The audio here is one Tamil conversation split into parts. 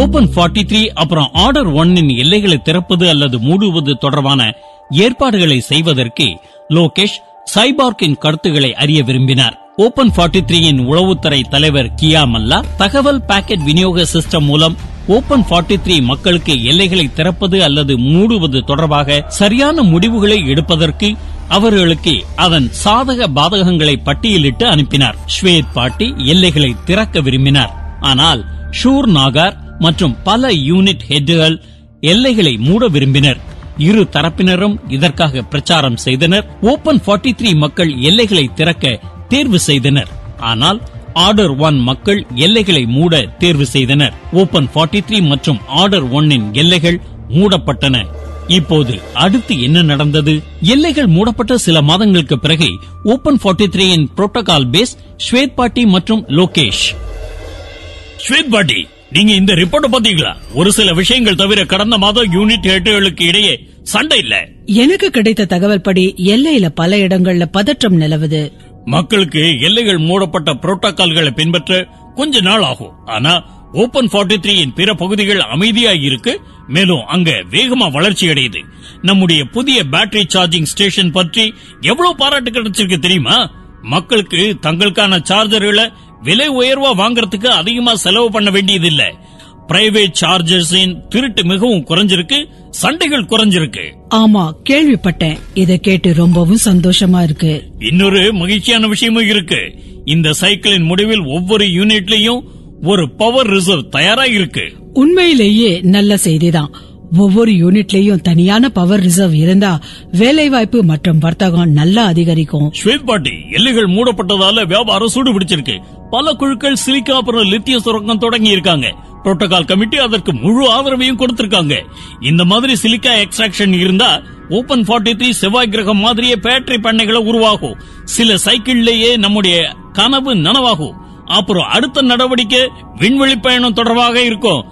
ஓபன் 43 அப்புறம் ஆர்டர் ஒன்னின் எல்லைகளை திறப்பது அல்லது மூடுவது தொடர்பான ஏற்பாடுகளை செய்வதற்கு லோகேஷ் சைபார்க்கின் கருத்துக்களை அறிய விரும்பினார். ஓபன் ஃபார்ட்டி த்ரீயின் உளவுத்துறை தலைவர் கியா மல்லா தகவல் பாக்கெட் விநியோக சிஸ்டம் மூலம் ஓபன் 43 மக்களுக்கு எல்லைகளை திறப்பது அல்லது மூடுவது தொடர்பாக சரியான முடிவுகளை எடுப்பதற்கு அவர்களுக்கு அதன் சாதக பாதகங்களை பட்டியலிட்டு அனுப்பினார். ஸ்வேத் பாட்டி எல்லைகளை திறக்க விரும்பினார். ஆனால் ஷூர் நாகார் மற்றும் பல யூனிட் ஹெட்டுகள் எல்லைகளை மூட விரும்பினர். இரு தரப்பினரும் இதற்காக பிரச்சாரம் செய்தனர். ஓபன் 43 மக்கள் எல்லைகளை திறக்க தேர்வு செய்தனர். ஆனால் ஆர்டர் ஒன் மக்கள் எல்லைகளை மூட தேர்வு செய்தனர். ஓபன் 43 மற்றும் ஆர்டர் ஒன்னின் எல்லைகள் மூடப்பட்டன. இப்போது அடுத்து என்ன நடந்தது? எல்லைகள் மூடப்பட்ட சில மாதங்களுக்கு பிறகு ஓபன் 43 இன் புரோட்டோகால் பேஸ் ஸ்வேத் பாட்டி மற்றும் லோகேஷ் ஸ்வேத் பாட்டி நீங்க இந்த ரிப்போர்ட் பாத்தீங்களா ஒரு சில விஷயங்கள் தவிர கடந்த மாதம் யூனிட் ஹெட்டுகளுக்கு இடையே சண்டை இல்ல. எனக்கு கிடைத்த தகவல் படி எல்லையில பல இடங்கள்ல பதற்றம் நிலவுது. மக்களுக்கு எல்லைகள் மூடப்பட்ட புரோட்டோகால்களை பின்பற்ற கொஞ்ச நாள் ஆகும். ஆனா ஓபன் 43 இன் பிற பகுதிகள் அமைதியா இருக்கு. மேலும் அங்க வேகமா வளர்ச்சி அடையுது. நம்முடைய புதிய பேட்டரி சார்ஜிங் ஸ்டேஷன் பற்றி எவ்வளவு பாராட்டு கிடைச்சிருக்கு தெரியுமா? மக்களுக்கு தங்களுக்கான சார்ஜர்களை விலை உயர்வா வாங்குறதுக்கு அதிகமா செலவு பண்ண வேண்டியது இல்ல பிரைவேட் சார்ஜர்ஸின் திருட்டு மிகவும் குறைஞ்சிருக்கு சண்டைகள் குறைஞ்சிருக்கு. ஆமா கேள்விப்பட்டேன். இத கேட்டு ரொம்பவும் சந்தோஷமா இருக்கு. இன்னொரு மகிழ்ச்சியான விஷயமும் இருக்கு. இந்த சைக்கிளின் முடிவில் ஒவ்வொரு யூனிட்லயும் ஒரு பவர் ரிசர்வ் தயாரா இருக்கு. உண்மையிலேயே நல்ல செய்திதான். ஒவ்வொரு யூனிட்லயும் தனியான பவர் ரிசர்வ் இருந்தா வேலைவாய்ப்பு மற்றும் வர்த்தகம் நல்லா அதிகரிக்கும். ஸ்வேத் பாட்டி எல்லைகள் மூடப்பட்டதால வியாபாரம் சூடு பிடிச்சிருக்கு. பல குழுக்கள் சிலிக்கா அப்புறம் லித்திய சுரங்கம் தொடங்கி இருக்காங்க. புரோட்டோகால் கமிட்டி அதற்கு முழு ஆதரவையும் கொடுத்திருக்காங்க. இந்த மாதிரி சிலிக்கா எக்ஸ்ட்ராக்ஷன் இருந்தா ஓபன் 43 செவ்வாய் கிரகம் மாதிரியே பேட்டரி பண்ணைகளை உருவாகும். சில சைக்கிள்லேயே நம்முடைய கனவு நனவாகும். அப்புறம் அடுத்த நடவடிக்கை விண்வெளி பயணம் தொடர்பாக இருக்கும்.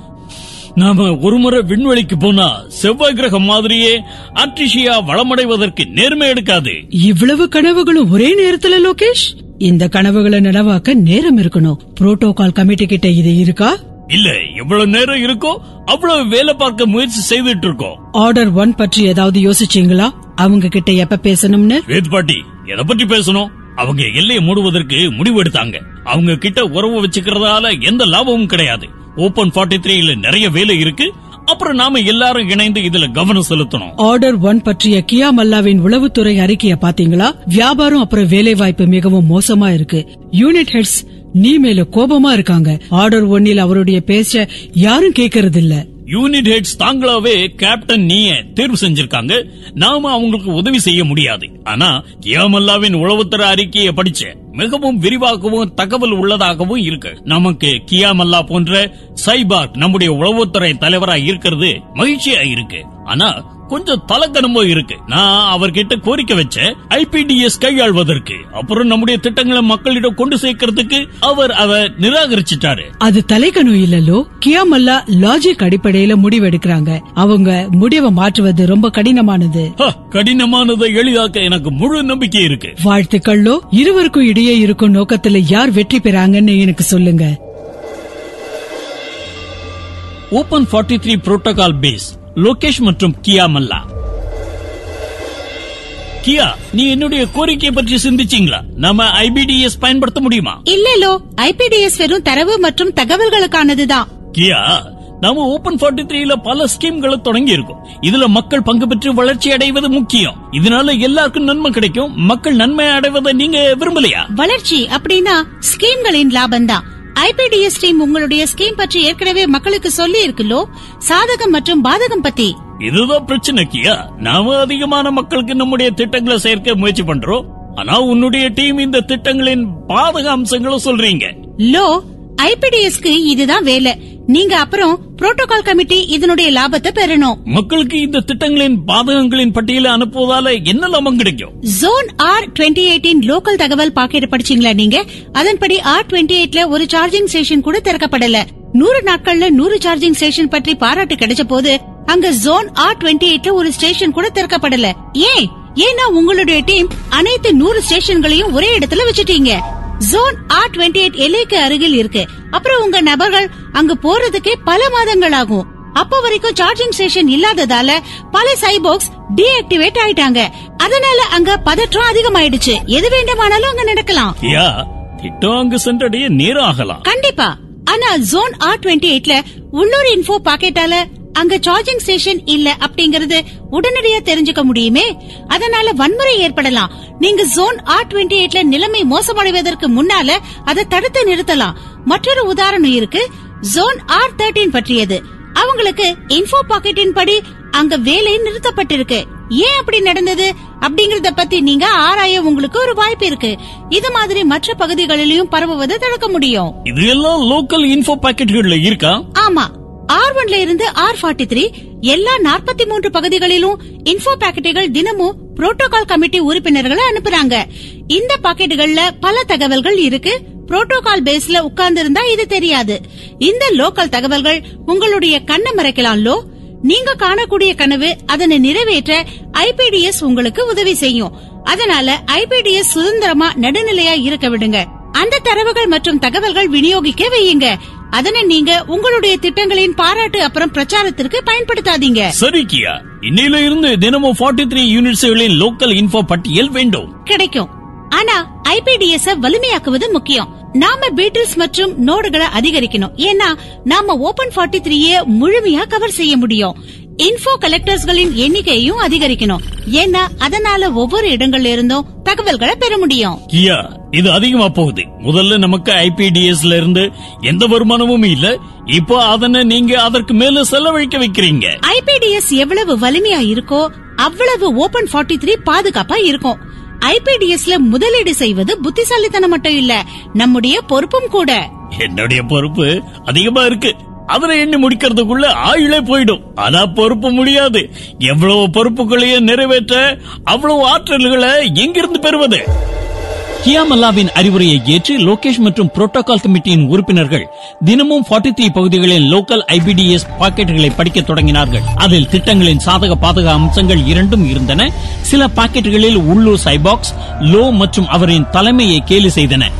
நாம ஒருமுறை விண்வெளிக்கு போனா செவ்வாய் கிரகம் மாதிரியே ஆர்டிஷியா வளமடைவதற்கு நேர்மை எடுக்காது. இவ்வளவு கனவுகளும் ஒரே நேரத்துல லோகேஷ்? இந்த கனவுகளை நனவாக்க நேரம் இருக்கணும். புரோட்டோகால் கமிட்டி கிட்ட இது இருக்கா? இல்ல எவ்வளவு நேரம் இருக்கோ அவ்வளவு வேலை பார்க்க முயற்சி செய்துட்டு இருக்கோம். ஆர்டர் ஒன் பற்றி ஏதாவது யோசிச்சீங்களா? அவங்க கிட்ட எப்ப பேசணும்னு? வேத் பாட்டி எதை பற்றி பேசணும்? அவங்க எல்லையை மூடுவதற்கு முடிவு எடுத்தாங்க. அவங்க கிட்ட உறவு வச்சுக்கிறதால எந்த லாபமும் கிடையாது. ஓபன் ஃபார்ட்டி த்ரீல நிறைய வேலை இருக்கு. அப்புறம் நாம எல்லாரும் இணைந்து இதுல கவனம் செலுத்தணும். ஆர்டர் ஒன் பற்றிய கியா மல்லாவின் உளவுத்துறை அறிக்கையை பாத்தீங்களா வியாபாரம் அப்புறம் வேலை வாய்ப்பு மிகவும் மோசமா இருக்கு. யூனிட் ஹெட்ஸ் நீ மேல கோபமா இருக்காங்க. ஆர்டர் ஒன்னில் அவருடைய பேச்ச யாரும் கேட்கறது இல்ல யூனிட் ஹெட்ஸ் தாங்களாவே கேப்டன் நீய தேர்வு செஞ்சிருக்காங்க. நாம அவங்களுக்கு உதவி செய்ய முடியாது. ஆனா கியாமல்லாவின் உளவுத்தர அறிக்கையை படிச்ச மிகவும் விரிவாகவும் தகவல் உள்ளதாகவும் இருக்கு. நமக்கு கியாமல்லா போன்ற சைபாக் நம்முடைய உளவுத்துறை தலைவரா இருக்கிறது மகிழ்ச்சியா இருக்கு. ஆனா கொஞ்சம் தலக்கணமும் இருக்கு. நான் அவர்கிட்ட கோரிக்கை வச்சேன். ஐபிடிஎஸ் கையாள்வதற்கு. அப்புறம் நம்முடைய திட்டங்களை மக்களிடம் கொண்டு சேர்க்கறதுக்கு அவர் அதை நிராகரிச்சிட்டாரு. அது தலைக்கணம் இல்லலோ கியாமல்லா லாஜிக் அடிப்படையில முடிவெடுக்கிறாங்க. அவங்க முடிவை மாற்றுவது ரொம்ப கடினமானது. கடினமானதை எளிதாக்க எனக்கு முழு நம்பிக்கை இருக்கு. வாழ்த்துக்கள்லோ இருவருக்கும் இடையே இருக்கும் நோக்கத்துல யார் வெற்றி பெறாங்கன்னு எனக்கு சொல்லுங்க. Open 43 three protocol base Lokesh மற்றும் கியா மல்லா. கியா நீ என்னுடைய கோரிக்கையை பற்றி சிந்திச்சீங்களா? நாம ஐபிடிஎஸ் பயன்படுத்த முடியுமா? இல்லலோ ஐபிடிஎஸ் வெறும் தரவு மற்றும் தகவல்களுக்கானதுதான். கியா நாம ஓபன் 43 த்ரீல பல ஸ்கீம்களை தொடங்கி இருக்கோம் இதுல மக்கள் பங்கு பெற்று வளர்ச்சி அடைவது முக்கியம். இதனால எல்லாருக்கும் நன்மை கிடைக்கும். மக்கள் நன்மை அடைவதை நீங்க விரும்பலையா? வளர்ச்சி அப்படின்னா ஸ்கீம்களின் லாபம்தான். ஐபிடிஎஸ் டீம் உங்களுடைய ஸ்கீம் பற்றி ஏற்கனவே மக்களுக்கு சொல்லி இருக்குல்லோ சாதகம் மற்றும் பாதகம் பத்தி? இதுதான் பிரச்சனை கியா. நாம அதிகமான மக்களுக்கு நம்முடைய திட்டங்களை சேர்க்க முயற்சி பண்றோம். ஆனா உன்னுடைய டீம் இந்த திட்டங்களின் பாதக அம்சங்களை சொல்றீங்க. லோ ஐபிடிஎஸ்க்கு இதுதான் வேலை. நீங்க அப்புறம் புரோட்டோகால் கமிட்டி இதனுடைய லாபத்தை பெறணும். மக்களுக்கு இந்த திட்டங்களின் பாதகங்களின் பட்டியலை அனுப்புவதால என்ன லாபம் கிடைக்கும்? Zone R twenty eighteen local தகவல் பாக்கெட் படிச்சீங்களா நீங்க? அதன்படி ஆர் டுவெண்ட்டி எயிட்ல ஒரு சார்ஜிங் ஸ்டேஷன் கூட திறக்கப்படல. நூறு நாட்கள்ல நூறு சார்ஜிங் ஸ்டேஷன் பற்றி பாராட்டு கிடைச்ச போது அங்க ஜோன் ஆர் டுவெண்ட்டி எயிட்ல ஒரு ஸ்டேஷன் கூட திறக்கப்படல. ஏன்? ஏன்னா உங்களுடைய டீம் அனைத்து நூறு ஸ்டேஷன்களையும் ஒரே இடத்துல வச்சுட்டீங்க. ஜோன் ஆர் டுவெண்ட்டி எயிட் எல்லைக்கு அருகில் இருக்கு. அப்புறம் உங்க நபர்கள் அங்க போறதுக்கே பல மாதங்கள் ஆகும் அப்ப வரைக்கும் சார்ஜிங் ஸ்டேஷன் இல்லாததால பல சைபோக்ஸ் டீஆக்டிவேட் ஆயிட்டாங்க. அதனால அங்க பதற்றம் அதிகமாயிடுச்சு. எது வேண்டுமானாலும் அங்க நடக்கலாம். கியா திட்டம் அங்கு சென்றடைய நேரம் ஆகலாம். கண்டிப்பா. ஆனா ஜோன் ஆர் டுவெண்ட்டி எயிட்ல உள்ளூர் இன்ஃபோ பாக்கெட்டால அங்க சார்ஜிங் ஸ்டேஷன் இல்ல அப்படிங்கறது உடனடியா தெரிஞ்சுக்க முடியுமே? அதனால வன்முறை ஏற்படலாம். நீங்க ஜோன் ஆர் டுவெண்ட்டி எயிட்ல நிலைமை மோசமடைவதற்கு முன்னால அதை தடுத்து நிறுத்தலாம். மற்றொரு உதாரணம் இருக்கு. ஜோன் ஆர் தேர்ட்டீன் பற்றியது. அவங்களுக்கு இன்ஃபோ பாக்கெட்டின் படி அங்க வேலை நிறுத்தப்பட்டிருக்கு. ஏன் அப்படி நடந்தது? அப்படிங்கறத பத்தி நீங்க ஆராய உங்களுக்கு ஒரு வாய்ப்பு இருக்கு. இது மாதிரி மற்ற பகுதிகளிலும் பரவுவதை தடுக்க முடியும். இது எல்லாம் லோக்கல் இன்ஃபோ பாக்கெட்டுகள்ல இருக்கா? ஆமா. ஆர் ஒன்ல இருந்து ஆர் ஃபார்ட்டி த்ரீ எல்லா நாற்பத்தி மூன்று பகுதிகளிலும் இன்ஃபோ பாக்கெட்டுகள் தினமும் புரோட்டோகால் கமிட்டி உறுப்பினர்களை அனுப்புறாங்க. இந்த பாக்கெட்டுகள்ல பல தகவல்கள் இருக்கு. புரோட்டோகால் பேஸ்ல உட்கார்ந்து இருந்தா இது தெரியாது. இந்த லோக்கல் தகவல்கள் உங்களுடைய கண்ணை மறைக்கலாம் லோ நீங்க காணக்கூடிய கனவு அதனை நிறைவேற்ற ஐபிடிஎஸ் உங்களுக்கு உதவி செய்யும். அதனால ஐபிடிஎஸ் சுதந்திரமா நடுநிலையா இருக்க விடுங்க. அந்த தரவுகள் மற்றும் தகவல்கள் விநியோகிக்க வையுங்க. அதனை நீங்க உங்களுடைய திட்டங்களின் பாராட்டு அப்புறம் பிரச்சாரத்திற்கு பயன்படுத்தாதீங்க. சரி கியா. இன்னையில இருந்து தினமும் 43 த்ரீ யூனிட்ஸ்களின் லோக்கல் இன்ஃபோ பட்டியல் வேண்டும். கிடைக்கும். ஆனா ஐபிடிஎஸ் வலிமையாக்குவது முக்கியம். நாம பீட்டில்ஸ் மற்றும் நோடுகளை அதிகரிக்கணும். ஏன்னா நாம ஓபன் 43 த்ரீய முழுமையா கவர் செய்ய முடியும். இன்ஃபோ கலெக்டர்ஸ்களின் எண்ணிக்கையும் அதிகரிக்கணும். ஏன்னா அதனால ஒவ்வொரு இடங்கள்ல இருந்தும் தகவல்களை பெற முடியும். கியா இது அதிகமா போகுது. முதல்ல நமக்கு ஐபிடிஎஸ்ல இருந்து எந்த வருமானமும் இல்ல. இப்போ அதனை நீங்க அதற்கு மேல செலவழிக்க வைக்கிறீங்க. ஐபிடிஎஸ் எவ்வளவு வலிமையா இருக்கோ அவ்வளவு ஓபன் 43 த்ரீ பாதுகாப்பா இருக்கும். ஐபிடிஎஸ்ல முதலீடு செய்வது புத்திசாலித்தனம் மட்டும் இல்ல நம்முடைய பொறுப்பும் கூட. என்னுடைய பொறுப்பு அதிகமா இருக்கு. அதனை எண்ணி முடிக்கிறதுக்குள்ள ஆயுளே போயிடும். ஆனா பொறுப்பு முடியாது. எவ்வளவு பொறுப்புகளையும் நிறைவேற்ற அவ்வளவு ஆற்றல்களை எங்கிருந்து பெறுவது. கியாமல்லாவின் அறிவுரையை ஏற்று லோகேஷ் மற்றும் புரோட்டோகால் கமிட்டியின் உறுப்பினர்கள் தினமும் 43 த்ரீ பகுதிகளில் லோக்கல் ஐபிடிஎஸ் பாக்கெட்டுகளை படிக்க தொடங்கினார்கள். அதில் திட்டங்களின் சாதக பாதக அம்சங்கள் இரண்டும் இருந்தன. சில பாக்கெட்டுகளில் உள்ளூர் சைபாக்ஸ் லோ மற்றும் அவரின் தலைமையை கேலி செய்தன.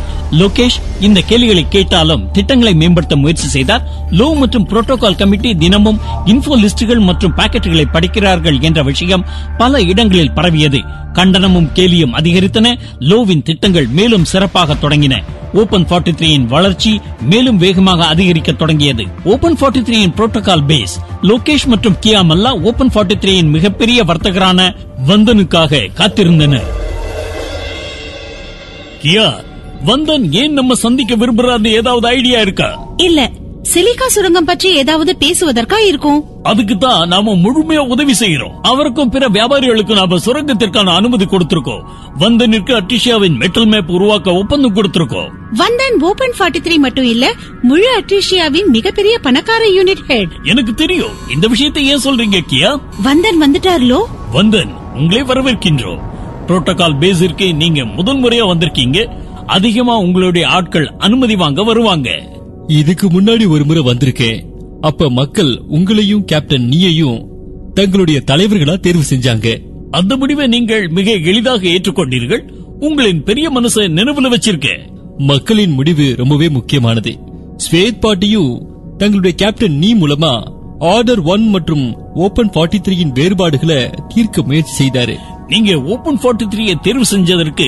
லோகேஷ் இந்த கேள்விகளை கேட்டாலும் திட்டங்களை மேம்படுத்த முயற்சி செய்தார். லோ மற்றும் புரோட்டோகால் கமிட்டி தினமும் இன்ஃபோ லிஸ்டுகள் மற்றும் பாக்கெட்டுகளை படிக்கிறார்கள் என்ற விஷயம் பல இடங்களில் பரவியது. கண்டனமும் கேலியும் அதிகரித்தன. லோவின் திட்டங்கள் மேலும் சிறப்பாக தொடங்கின. ஓபன் 43 த்ரீயின் வளர்ச்சி மேலும் வேகமாக அதிகரிக்க தொடங்கியது. ஓபன் 43 த்ரீயின் புரோட்டோகால் பேஸ் லோகேஷ் மற்றும் கியா மல்லா ஓபன் 43 த்ரீயின் மிகப்பெரிய வர்த்தகரான வந்தனுக்காக காத்திருந்தனர். கியா வந்தன் ஏன் நம்ம சந்திக்க விரும்புறாரு ஏதாவது ஐடியா இருக்கா? இல்ல சிலிக்கா சுரங்கம் பற்றி ஏதாவது பேசுவதற்கா இருக்கும்? அதுக்கு தான் நாம முழுமையா உதவி செய்யறோம். அவருக்கும் பிற வியாபாரிகளுக்கும் நாம சுரங்கத்திற்கான அனுமதி கொடுத்திருக்கோம். வந்தனிற்கு அட்டிஷியாவின் மெட்டல் மேப் உருவாக்க ஒப்பந்தம் கொடுத்திருக்கோம். வந்தன் ஓபன் 43 த்ரீ மட்டும் இல்ல முழு அட்ரிஷியாவின் மிகப்பெரிய பணக்கார யூனிட் ஹெட் எனக்கு தெரியும். இந்த விஷயத்தை ஏன் சொல்றீங்க கியா? வந்தன் வந்துட்டார்லோ? வந்தன் உங்களே வரவேற்கின்றோம். புரோட்டோகால் பேஸிற்கு நீங்க முதல் முறையா வந்திருக்கீங்க. அதிகமா உங்களுடைய ஆட்கள் அனுமதி வாங்க வருவாங்க. இதுக்கு முன்னாடி ஒரு முறை வந்திருக்கேன் அப்ப மக்கள் உங்களையும் கேப்டன் நீயையும் தங்களுடைய தலைவர்களா தேர்வு செஞ்சாங்க. அந்த முடிவை நீங்கள் மிக எளிதாக ஏற்றுக்கொண்டீர்கள். உங்களின் பெரிய மனசை நினைவுல வச்சிருக்கேன் மக்களின் முடிவு ரொம்பவே முக்கியமானது. ஸ்வேத் பாட்டியும் தங்களுடைய கேப்டன் நீ மூலமா ஆர்டர் ஒன் மற்றும் ஓபன் 43 த்ரீயின் வேறுபாடுகளை தீர்க்க முயற்சி செய்தாரு. நீங்க ஓபன் 43 த்ரீயை தேர்வு செஞ்சதற்கு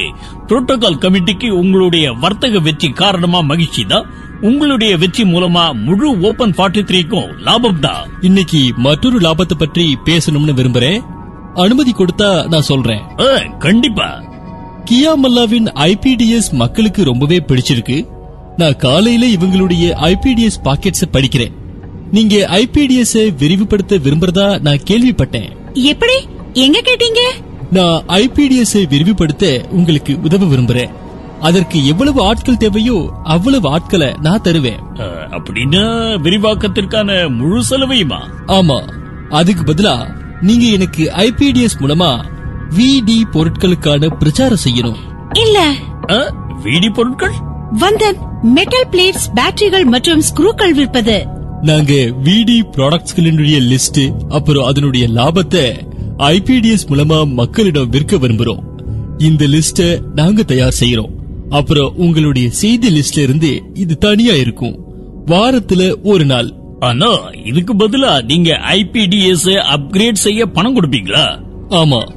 புரோட்டோகால் கமிட்டிக்கு உங்களுடைய வர்த்தக வெற்றி காரணமா மகிழ்ச்சி தான். உங்களுடைய வெற்றி மூலமா முழு ஓபன் 43 த்ரீக்கும் லாபம் தான். இன்னைக்கு மற்றொரு லாபத்தை பற்றி பேசணும்னு விரும்புறேன். அனுமதி கொடுத்தா நான் சொல்றேன். கண்டிப்பா. கியா மல்லாவின் ஐபிடிஎஸ் மக்களுக்கு ரொம்பவே பிடிச்சிருக்கு. நான் காலையில இவங்களுடைய ஐபிடிஎஸ் பாக்கெட்ஸ் படிக்கிறேன். நீங்க ஐபிடிஎஸ் விரிவுபடுத்த விரும்புறதா நான் கேள்விப்பட்டேன். எப்படி? எங்க கேட்டீங்க? நான் ஐபிடிஎஸ் விரிவுபடுத்த உங்களுக்கு உதவ விரும்புறேன். அதற்கு எவ்வளவு ஆட்கள் தேவையோ அவ்வளவு ஆட்களை நான் தருவேன். அப்படின்னா விரிவாக்கத்திற்கான முழு செலவையுமா? ஆமா. அதுக்கு பதிலா நீங்க எனக்கு ஐபிடிஎஸ் மூலமா விடி பொருட்களுக்கான பிரச்சாரம் செய்யணும். இல்ல. வீடி பொருட்கள்? வந்தன் மெட்டல் பிளேட்ஸ் பேட்டரிகள் மற்றும் ஸ்க்ரூக்கள் விற்பது. நாங்க விடி ப்ராடக்ட்ஸ்களினுடைய லிஸ்ட் அப்புறம் அதனுடைய லாபத்தை ஐபிடிஎஸ் மூலமா மக்களிடம் விற்க விரும்புறோம். இந்த லிஸ்ட நாங்க தயார் செய்யறோம் அப்புறம் உங்களுடைய செய்தி லிஸ்ட்ல இருந்து இது தனியா இருக்கும். வாரத்துல ஒரு நாள். ஆனா இதுக்கு பதிலா நீங்க ஐபிடிஎஸ் அப்கிரேட் செய்ய பணம் கொடுப்பீங்களா? ஆமா.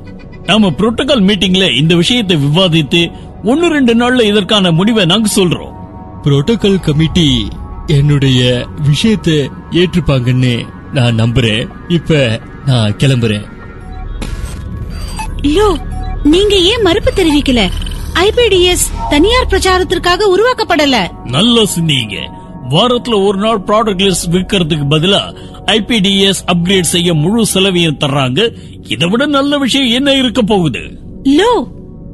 நாம புரோட்டோகால் மீட்டிங்ல இந்த விஷயத்தை விவாதித்து ஒன்னு ரெண்டு நாள்ல இதற்கான முடிவை நாங்க சொல்றோம். புரோட்டோகால் கமிட்டி என்னுடைய விஷயத்தை ஏற்றுப்பாங்கன்னு நான் நம்புறேன். இப்ப நான் கிளம்புறேன். லோ நீங்க ஏன் மறுப்பு தெரிவிக்கல? ஐபிடிஎஸ் தனியார் பிரச்சாரத்திற்காக உருவாக்கப்படல. நல்லா சொன்னீங்க. வாரத்துல ஒரு நாள் ப்ராடக்ட் லிஸ்ட் விற்கிறதுக்கு பதிலா ஐபிடிஎஸ் அப்கிரேட் செய்ய முழு செலவையும் தர்றாங்க. இதை விட நல்ல விஷயம் என்ன இருக்க போகுது? லோ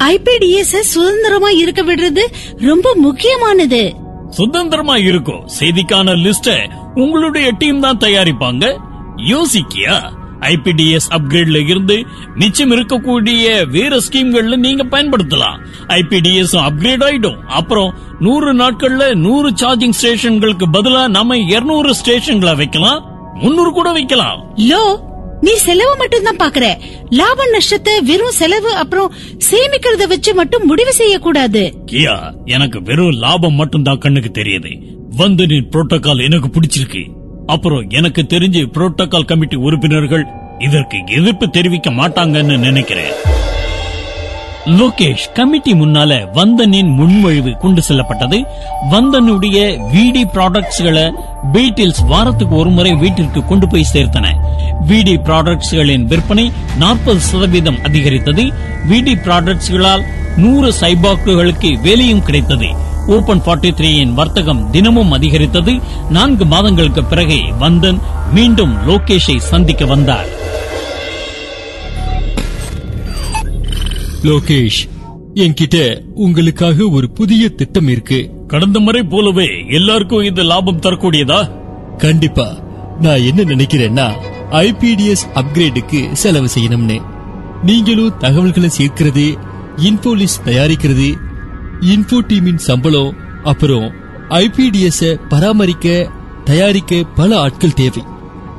ஐபிடிஎஸ் சுதந்திரமா இருக்க விடுறது ரொம்ப முக்கியமானது. சுதந்திரமா இருக்கும் செய்திக்கான லிஸ்ட உங்களுடைய டீம் தான் தயாரிப்பாங்க. யோசிக்கியா? ஐபிடிஎஸ் அப்கிரேட்ல இருந்து மிச்சம் இருக்கக்கூடிய வேற ஸ்கீம்கள்ல நீங்க பயன்படுத்தலாம். ஐபிடிஎஸ் அப்கிரேட் ஆயிடும். அப்புறம் நூறு நாட்கள்ல நூறு சார்ஜிங் ஸ்டேஷன்களுக்கு பதிலா நம்ம 200 ஸ்டேஷன்களை வைக்கலாம். முன்னூறு கூட வைக்கலாம். லோ நீ செலவு மட்டும் தான் பாக்குற. லாப நஷ்டத்தை வெறும் செலவு அப்புறம் சேமிக்கிறத வச்சு மட்டும் முடிவு செய்ய கூடாது கியா எனக்கு வெறும் லாபம் மட்டும் தான் கண்ணுக்கு தெரியுது. வந்து நீ புரோட்டோகால் எனக்கு பிடிச்சிருக்கு. அப்புறம் எனக்கு தெரிஞ்சு புரோட்டோகால் கமிட்டி உறுப்பினர்கள் இதற்கு எதிர்ப்பு தெரிவிக்க மாட்டாங்கன்னு நினைக்கிறேன். லோகேஷ் கமிட்டி முன்னால வந்தனின் முன்மொழிவு கொண்டு செல்லப்பட்டது. வந்தனுடைய விடி ப்ராடக்ட்ஸ்களை பீட்டில்ஸ் வாரத்துக்கு ஒரு முறை வீட்டிற்கு கொண்டு போய் சேர்த்தன. விடி ப்ராடக்ட்ஸ்களின் விற்பனை நாற்பது சதவீதம் அதிகரித்தது. விடி ப்ராடக்ட்ஸ்களால் நூறு சைபாக்குகளுக்கு வேலையும் கிடைத்தது. ஓபன் 43 த்ரீயின் வர்த்தகம் தினமும் அதிகரித்தது. நான்கு மாதங்களுக்கு பிறகு வந்தன் மீண்டும் லோகேஷை சந்திக்க வந்தார். லோகேஷ் என்கிட்ட உங்களுக்காக ஒரு புதிய திட்டம் இருக்கு. கடந்த முறை போலவே எல்லாருக்கும் இது லாபம் தரக்கூடியதா? கண்டிப்பா. நான் என்ன நினைக்கிறேன்னா ஐபிடிஎஸ் அப்கிரேடுக்கு செலவு செய்யணும்னு. நீங்களும் தகவல்களை சேர்க்கிறது இன்ஃபோலிஸ் தயாரிக்கிறது இன்ஃபோ டீமின் சம்பளம் அப்புறம் ஐபிடிஎஸ் பராமரிக்க தயாரிக்க பல ஆட்கள் தேவை.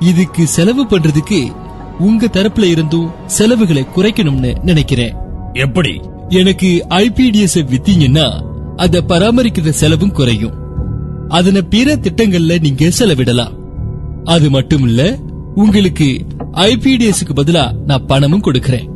இதுக்கு செலவு பண்றதுக்கு உங்க தரப்புல இருந்தும் செலவுகளை குறைக்கணும்னு நினைக்கிறேன். எப்படி? எனக்கு ஐபிடிஎஸ் வித்தீங்கன்னா அத பராமரிக்கிற செலவும் குறையும். அதன பிற திட்டங்கள்ல நீங்க செலவிடலாம். அது மட்டும் இல்ல உங்களுக்கு ஐபிடிஎஸ்க்கு பதிலா நான் பணமும் கொடுக்கறேன்.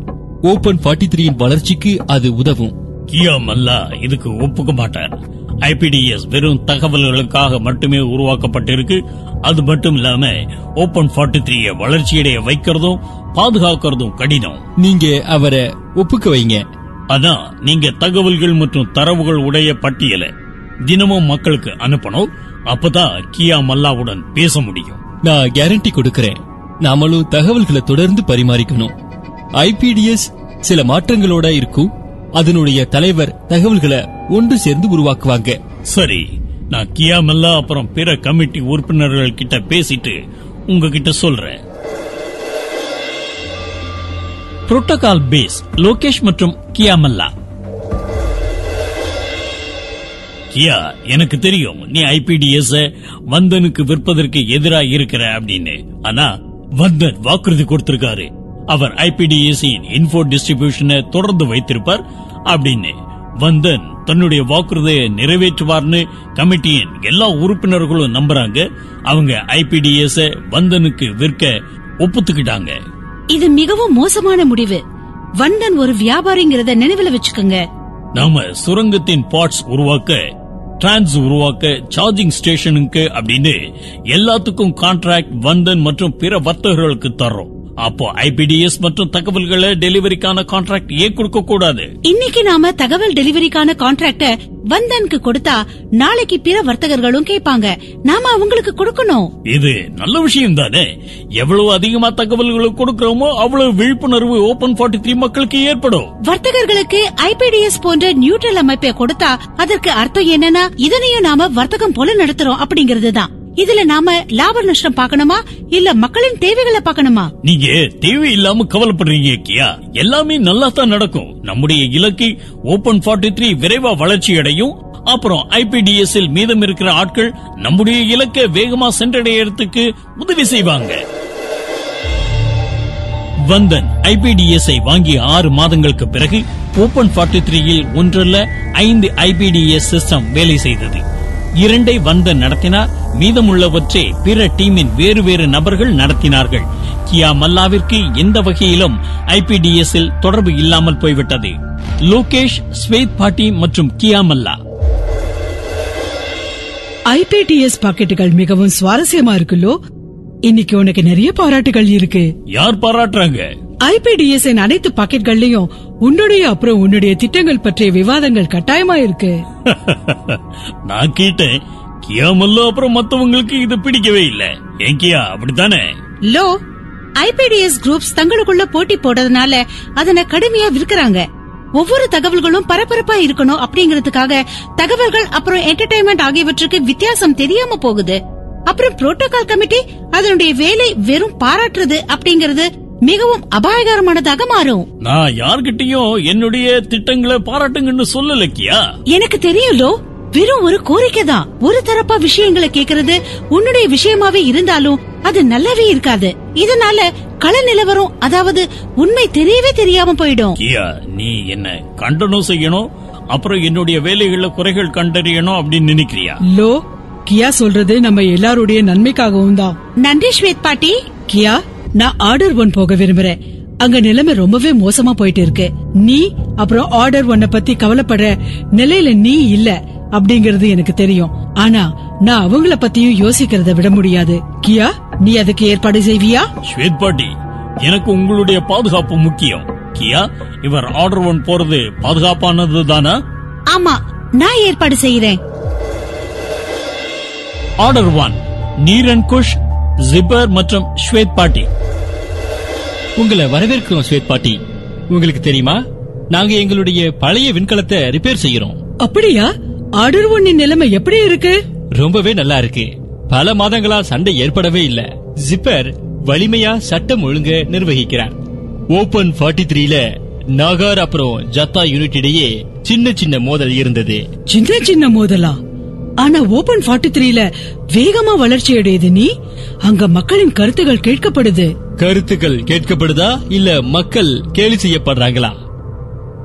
ஓபன் 43 த்ரீயின் வளர்ச்சிக்கு அது உதவும். கியா மல்லா இதுக்கு ஒப்புக்க மாட்டார். ஐபிடிஎஸ் வெறும் தகவல்களுக்காக மட்டுமே உருவாக்கப்பட்டிருக்கு. அது மட்டும் இல்லாம ஓபன் 43 த்ரீய வளர்ச்சியடைய வைக்கிறதும் பாதுகாக்கிறதும் கடினம். நீங்க அவரை ஒப்புக்க வைங்க. அதான் நீங்க தகவல்கள் மற்றும் தரவுகள் உடைய பட்டியலை தினமும் மக்களுக்கு அனுப்பணும். அப்பதான் கியா மல்லாவுடன் பேச முடியும். நான் கேரண்டி கொடுக்கறேன். நாமளும் தகவல்களை தொடர்ந்து பரிமாறிக்கணும். ஐபிடிஎஸ் சில மாற்றங்களோட இருக்கும். அதனுடைய தலைவர் தகவல்களை ஒன்று சேர்ந்து உருவாக்குவாங்க. சரி நான் கியா மல்லா அப்புறம் பிற கமிட்டி உறுப்பினர்கள் கிட்ட பேசிட்டு உங்ககிட்ட சொல்றேன். புரோட்டோகால் பேஸ் லோகேஷ் மற்றும் கியா மல்லா கியா எனக்கு தெரியும் நீ ஐபிடிஎஸ் வந்தனுக்கு விற்பதற்கு எதிரா இருக்கிற அப்படின்னு. ஆனா வந்தன் வாக்குறுதி கொடுத்திருக்காரு. அவர் ஐபிடிஎஸ் இன்ஃபோ டிஸ்ட்ரிபியூஷனை தொடர்ந்து வைத்திருப்பார். அப்படின்னு வந்தன் தன்னுடைய வாக்குறுதியை நிறைவேற்றுவார்னு கமிட்டியின் எல்லா உறுப்பினர்களும் நம்புறாங்க. அவங்க ஐபிடிஎஸ் வந்தனுக்கு விற்க ஒப்புத்துக்கிட்டாங்க. இது மிகவும் மோசமான முடிவு. வந்தன் ஒரு வியாபாரிங்கிறத நினைவுல வச்சுக்கோங்க. நாம சுரங்கத்தின் பார்ட்ஸ் உருவாக்க டிரான்ஸ் உருவாக்க சார்ஜிங் ஸ்டேஷனுக்கு அப்படின்னு எல்லாத்துக்கும் கான்ட்ராக்ட் வந்தன் மற்றும் பிற வர்த்தகர்களுக்கு தர்றோம். அப்போ ஐபிடிஎஸ் மற்றும் தகவல்களை டெலிவரிக்கான கான்ட்ராக்ட் ஏன் கொடுக்க கூடாது இன்னைக்கு நாம தகவல் டெலிவரிக்கான கான்ட்ராக்ட வந்தனுக்கு கொடுத்தா நாளைக்கு பிற வர்த்தகர்களும் கேட்பாங்க. நாம அவங்களுக்கு கொடுக்கணும். இது நல்ல விஷயம் தானே? எவ்வளவு அதிகமா தகவல்களை கொடுக்கிறோமோ அவ்வளவு விழிப்புணர்வு ஓபன் 43 த்ரீ மக்களுக்கு ஏற்படும். வர்த்தகர்களுக்கு ஐபிடிஎஸ் போன்ற நியூட்ரல் அமைப்பை கொடுத்தா அதற்கு அர்த்தம் என்னன்னா இதனையும் நாம வர்த்தகம் போல நடத்துறோம் அப்படிங்கறது தான் இதுல நாம லாப நஷ்டம் பார்க்கணுமா? இல்ல மக்களின் தேவைகளை பார்க்கணுமா? நீங்க தேவையில்லாம கவலைப்படுறீங்க கியா. எல்லாமே நல்லா தான் நடக்கும். நம்முடைய இலக்கு ஓபன் 43 த்ரீ விரைவா வளர்ச்சி அடையும். அப்புறம் ஐபிடிஎஸ் மீதம் இருக்கிற ஆட்கள் நம்முடைய இலக்கை வேகமா சென்றடையறதுக்கு உதவி செய்வாங்க. வந்தன் ஐபிடிஎஸ் ஐ வாங்கி ஆறு மாதங்களுக்கு பிறகு ஓபன் 43 த்ரீயில் ஒன்றல்ல ஐந்து ஐபிடிஎஸ் சிஸ்டம் வேலை செய்தது. இரண்டை வந்தன் நடத்தினார். மீதமுள்ளவற்றை பிற டீமின் வேறு வேறு நபர்கள் நடத்தினார்கள். கியா மல்லாவிற்கு எந்த வகையிலும் ஐபிடிஎஸ் இல் தொடர்பு இல்லாமல் போய்விட்டது. லோகேஷ் ஸ்வேத் பாட்டி மற்றும் கியா மல்லா. ஐபிடிஎஸ் பாக்கெட்டுகள் மிகவும் சுவாரஸ்யமா இருக்குல்லோ? இன்னைக்கு உனக்கு நிறைய பாராட்டுகள் இருக்கு. யார் பாராட்டுறாங்க? ஐபிடிஎஸ் அனைத்து பாக்கெட்கள்லயும் உன்னுடைய அப்புறம் உன்னுடைய திட்டங்கள் பற்றிய விவாதங்கள் கட்டாயமா இருக்கு நான் கேட்டேன். கியா மல்லா அப்புறம் மத்தவங்களுக்கு இது பிடிக்கவே இல்ல. ஏன் கியா? அப்படித்தானே? லோ ஐபிடிஎஸ் குரூப்ஸ் தங்களுக்குள்ள போட்டி போடுறதுனால அதனை கடுமையா விற்கிறாங்க. ஒவ்வொரு தகவல்களும் பரபரப்பா இருக்கணும் அப்படிங்கறதுக்காக தகவல்கள் அப்புறம் என்டர்டைன்மெண்ட் ஆகியவற்றுக்கு வித்தியாசம் தெரியாம போகுது. அப்புறம் புரோட்டோகால் கமிட்டி அதனுடைய வேலை வெறும் பாராட்டுறது அப்படிங்கறது மிகவும் அபாயகரமானதாக மாறும். நான் யார்கிட்டயும் என்னுடைய திட்டங்களை பாராட்டுங்கன்னு சொல்லல கியா எனக்கு தெரியும் லோ வெறும் ஒரு கோரிக்கை தான். ஒரு தரப்பா விஷயங்களை கேக்குறது உன்னுடைய விஷயமாவே இருந்தாலும் அது நல்லாவே இருக்காது. இதனால கள நிலவரம் அதாவது உண்மை தெரியவே தெரியாம போயிடும். கியா நீ என்ன கண்டனம் செய்யணும் அப்புறம் என்னுடைய வேலைகள்ல குறைகள் கண்டறியணும் அப்படின்னு நினைக்கிறியா? லோ கியா சொல்றது நம்ம எல்லாருடைய நன்மைக்காகவும் தான். நன்றி ஸ்வேத் பாட்டி. கியா நான் ஆர்டர் ஒன் போக விரும்புறேன். அங்க நிலைமை ரொம்பவே மோசமா போயிட்டு இருக்கு நீ அப்புறம் ஆர்டர் ஒன்ன பத்தி கவலைப்படுற நிலையில நீ இல்ல அப்படிங்கறது எனக்கு தெரியும். ஆனா நான் அவங்கள பத்தியும் யோசிக்கிறத விட முடியாது. கியா நீ அதுக்கு ஏற்பாடு செய்வியா? ஸ்வேத் பாட்டி எனக்கு உங்களுடைய பாதுகாப்பு முக்கியம். கியா இவர் ஆர்டர் ஒன் போறது பாதுகாப்பானது தானா? ஆமா நான் ஏற்பாடு செய்யறேன் ஆர்டர் ஒன் நீரன் குஷ் ஜிப்பர் மற்றும் ஸ்வேத் பாட்டி. உங்களை வரவேற்கிறோம் ஸ்வேத் பாட்டி. உங்களுக்கு தெரியுமா? நாங்க எங்களுடைய பழைய விண்கலத்தை ரிப்பேர் செய்யறோம் அப்படியா? ஆர்டர் ஒன்னின் நிலைமை எப்படி இருக்கு? ரொம்பவே நல்லா இருக்கு. பல மாதங்களா சண்டை ஏற்படவே இல்ல. ஜிப்பர் வலிமையா சட்டம் ஒழுங்க நிர்வகிக்கிறார். ஓபன் 43 த்ரீல நாகார் அப்புறம் ஜத்தா யூனிட் இடையே சின்ன சின்ன மோதல் இருந்தது. சின்ன சின்ன மோதலா? ஆனா ஓபன் 43 த்ரீல வேகமா வளர்ச்சி அடையுது நீ. அங்க மக்களின் கருத்துகள் கேட்கப்படுது. கருத்துக்கள் கேட்கப்படுதா இல்ல மக்கள் கேலி செய்யப்படுறாங்களா?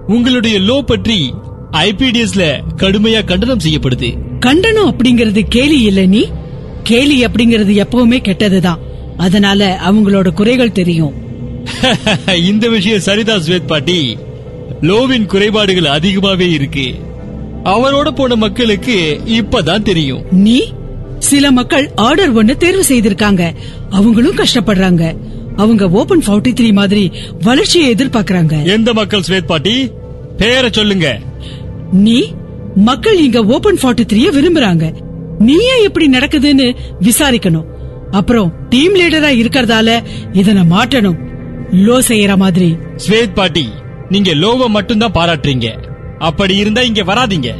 உங்களுடைய லோ பற்றி ஐபிடிஎஸ்ல கடுமையா கண்டனம் செய்யப்படுது. கண்டனம் அப்படிங்கறது கேலி இல்ல நீ. கேலி அப்படிங்கறது எப்பவுமே கெட்டதுதான். அதனால அவங்களோட குறைகள் தெரியும். இந்த விஷயம் சரிதான் ஸ்வேத் பாட்டி லோவின் குறைபாடுகள் அதிகமாவே இருக்கு. அவரோட போன மக்களுக்கு இப்பதான் தெரியும். நீ சில மக்கள் ஆர்டர் ஒன்னு தேர்வு செய்திருக்காங்க. அவங்களும் கஷ்டப்படுறாங்க. அவங்க ஓபன் 43 த்ரீ மாதிரி வளர்ச்சியை எதிர்பார்க்கறாங்க. எந்த மக்கள் ஸ்வேத் பாட்டி? பேரை சொல்லுங்க. நீ மக்கள் இங்க ஓபன் 43 த்ரீய விரும்புறாங்க. நீயே இப்படி நடக்குதுன்னு விசாரிக்கணும். அப்புறம் டீம் லீடரா இருக்கறதால இத நான் மாட்டணும் லோ செய்யற மாதிரி. ஸ்வேத் பாட்டி நீங்க லோவ மட்டும்தான் பாராட்டுறீங்க. அப்படி இருந்தா இங்க வராதீங்க.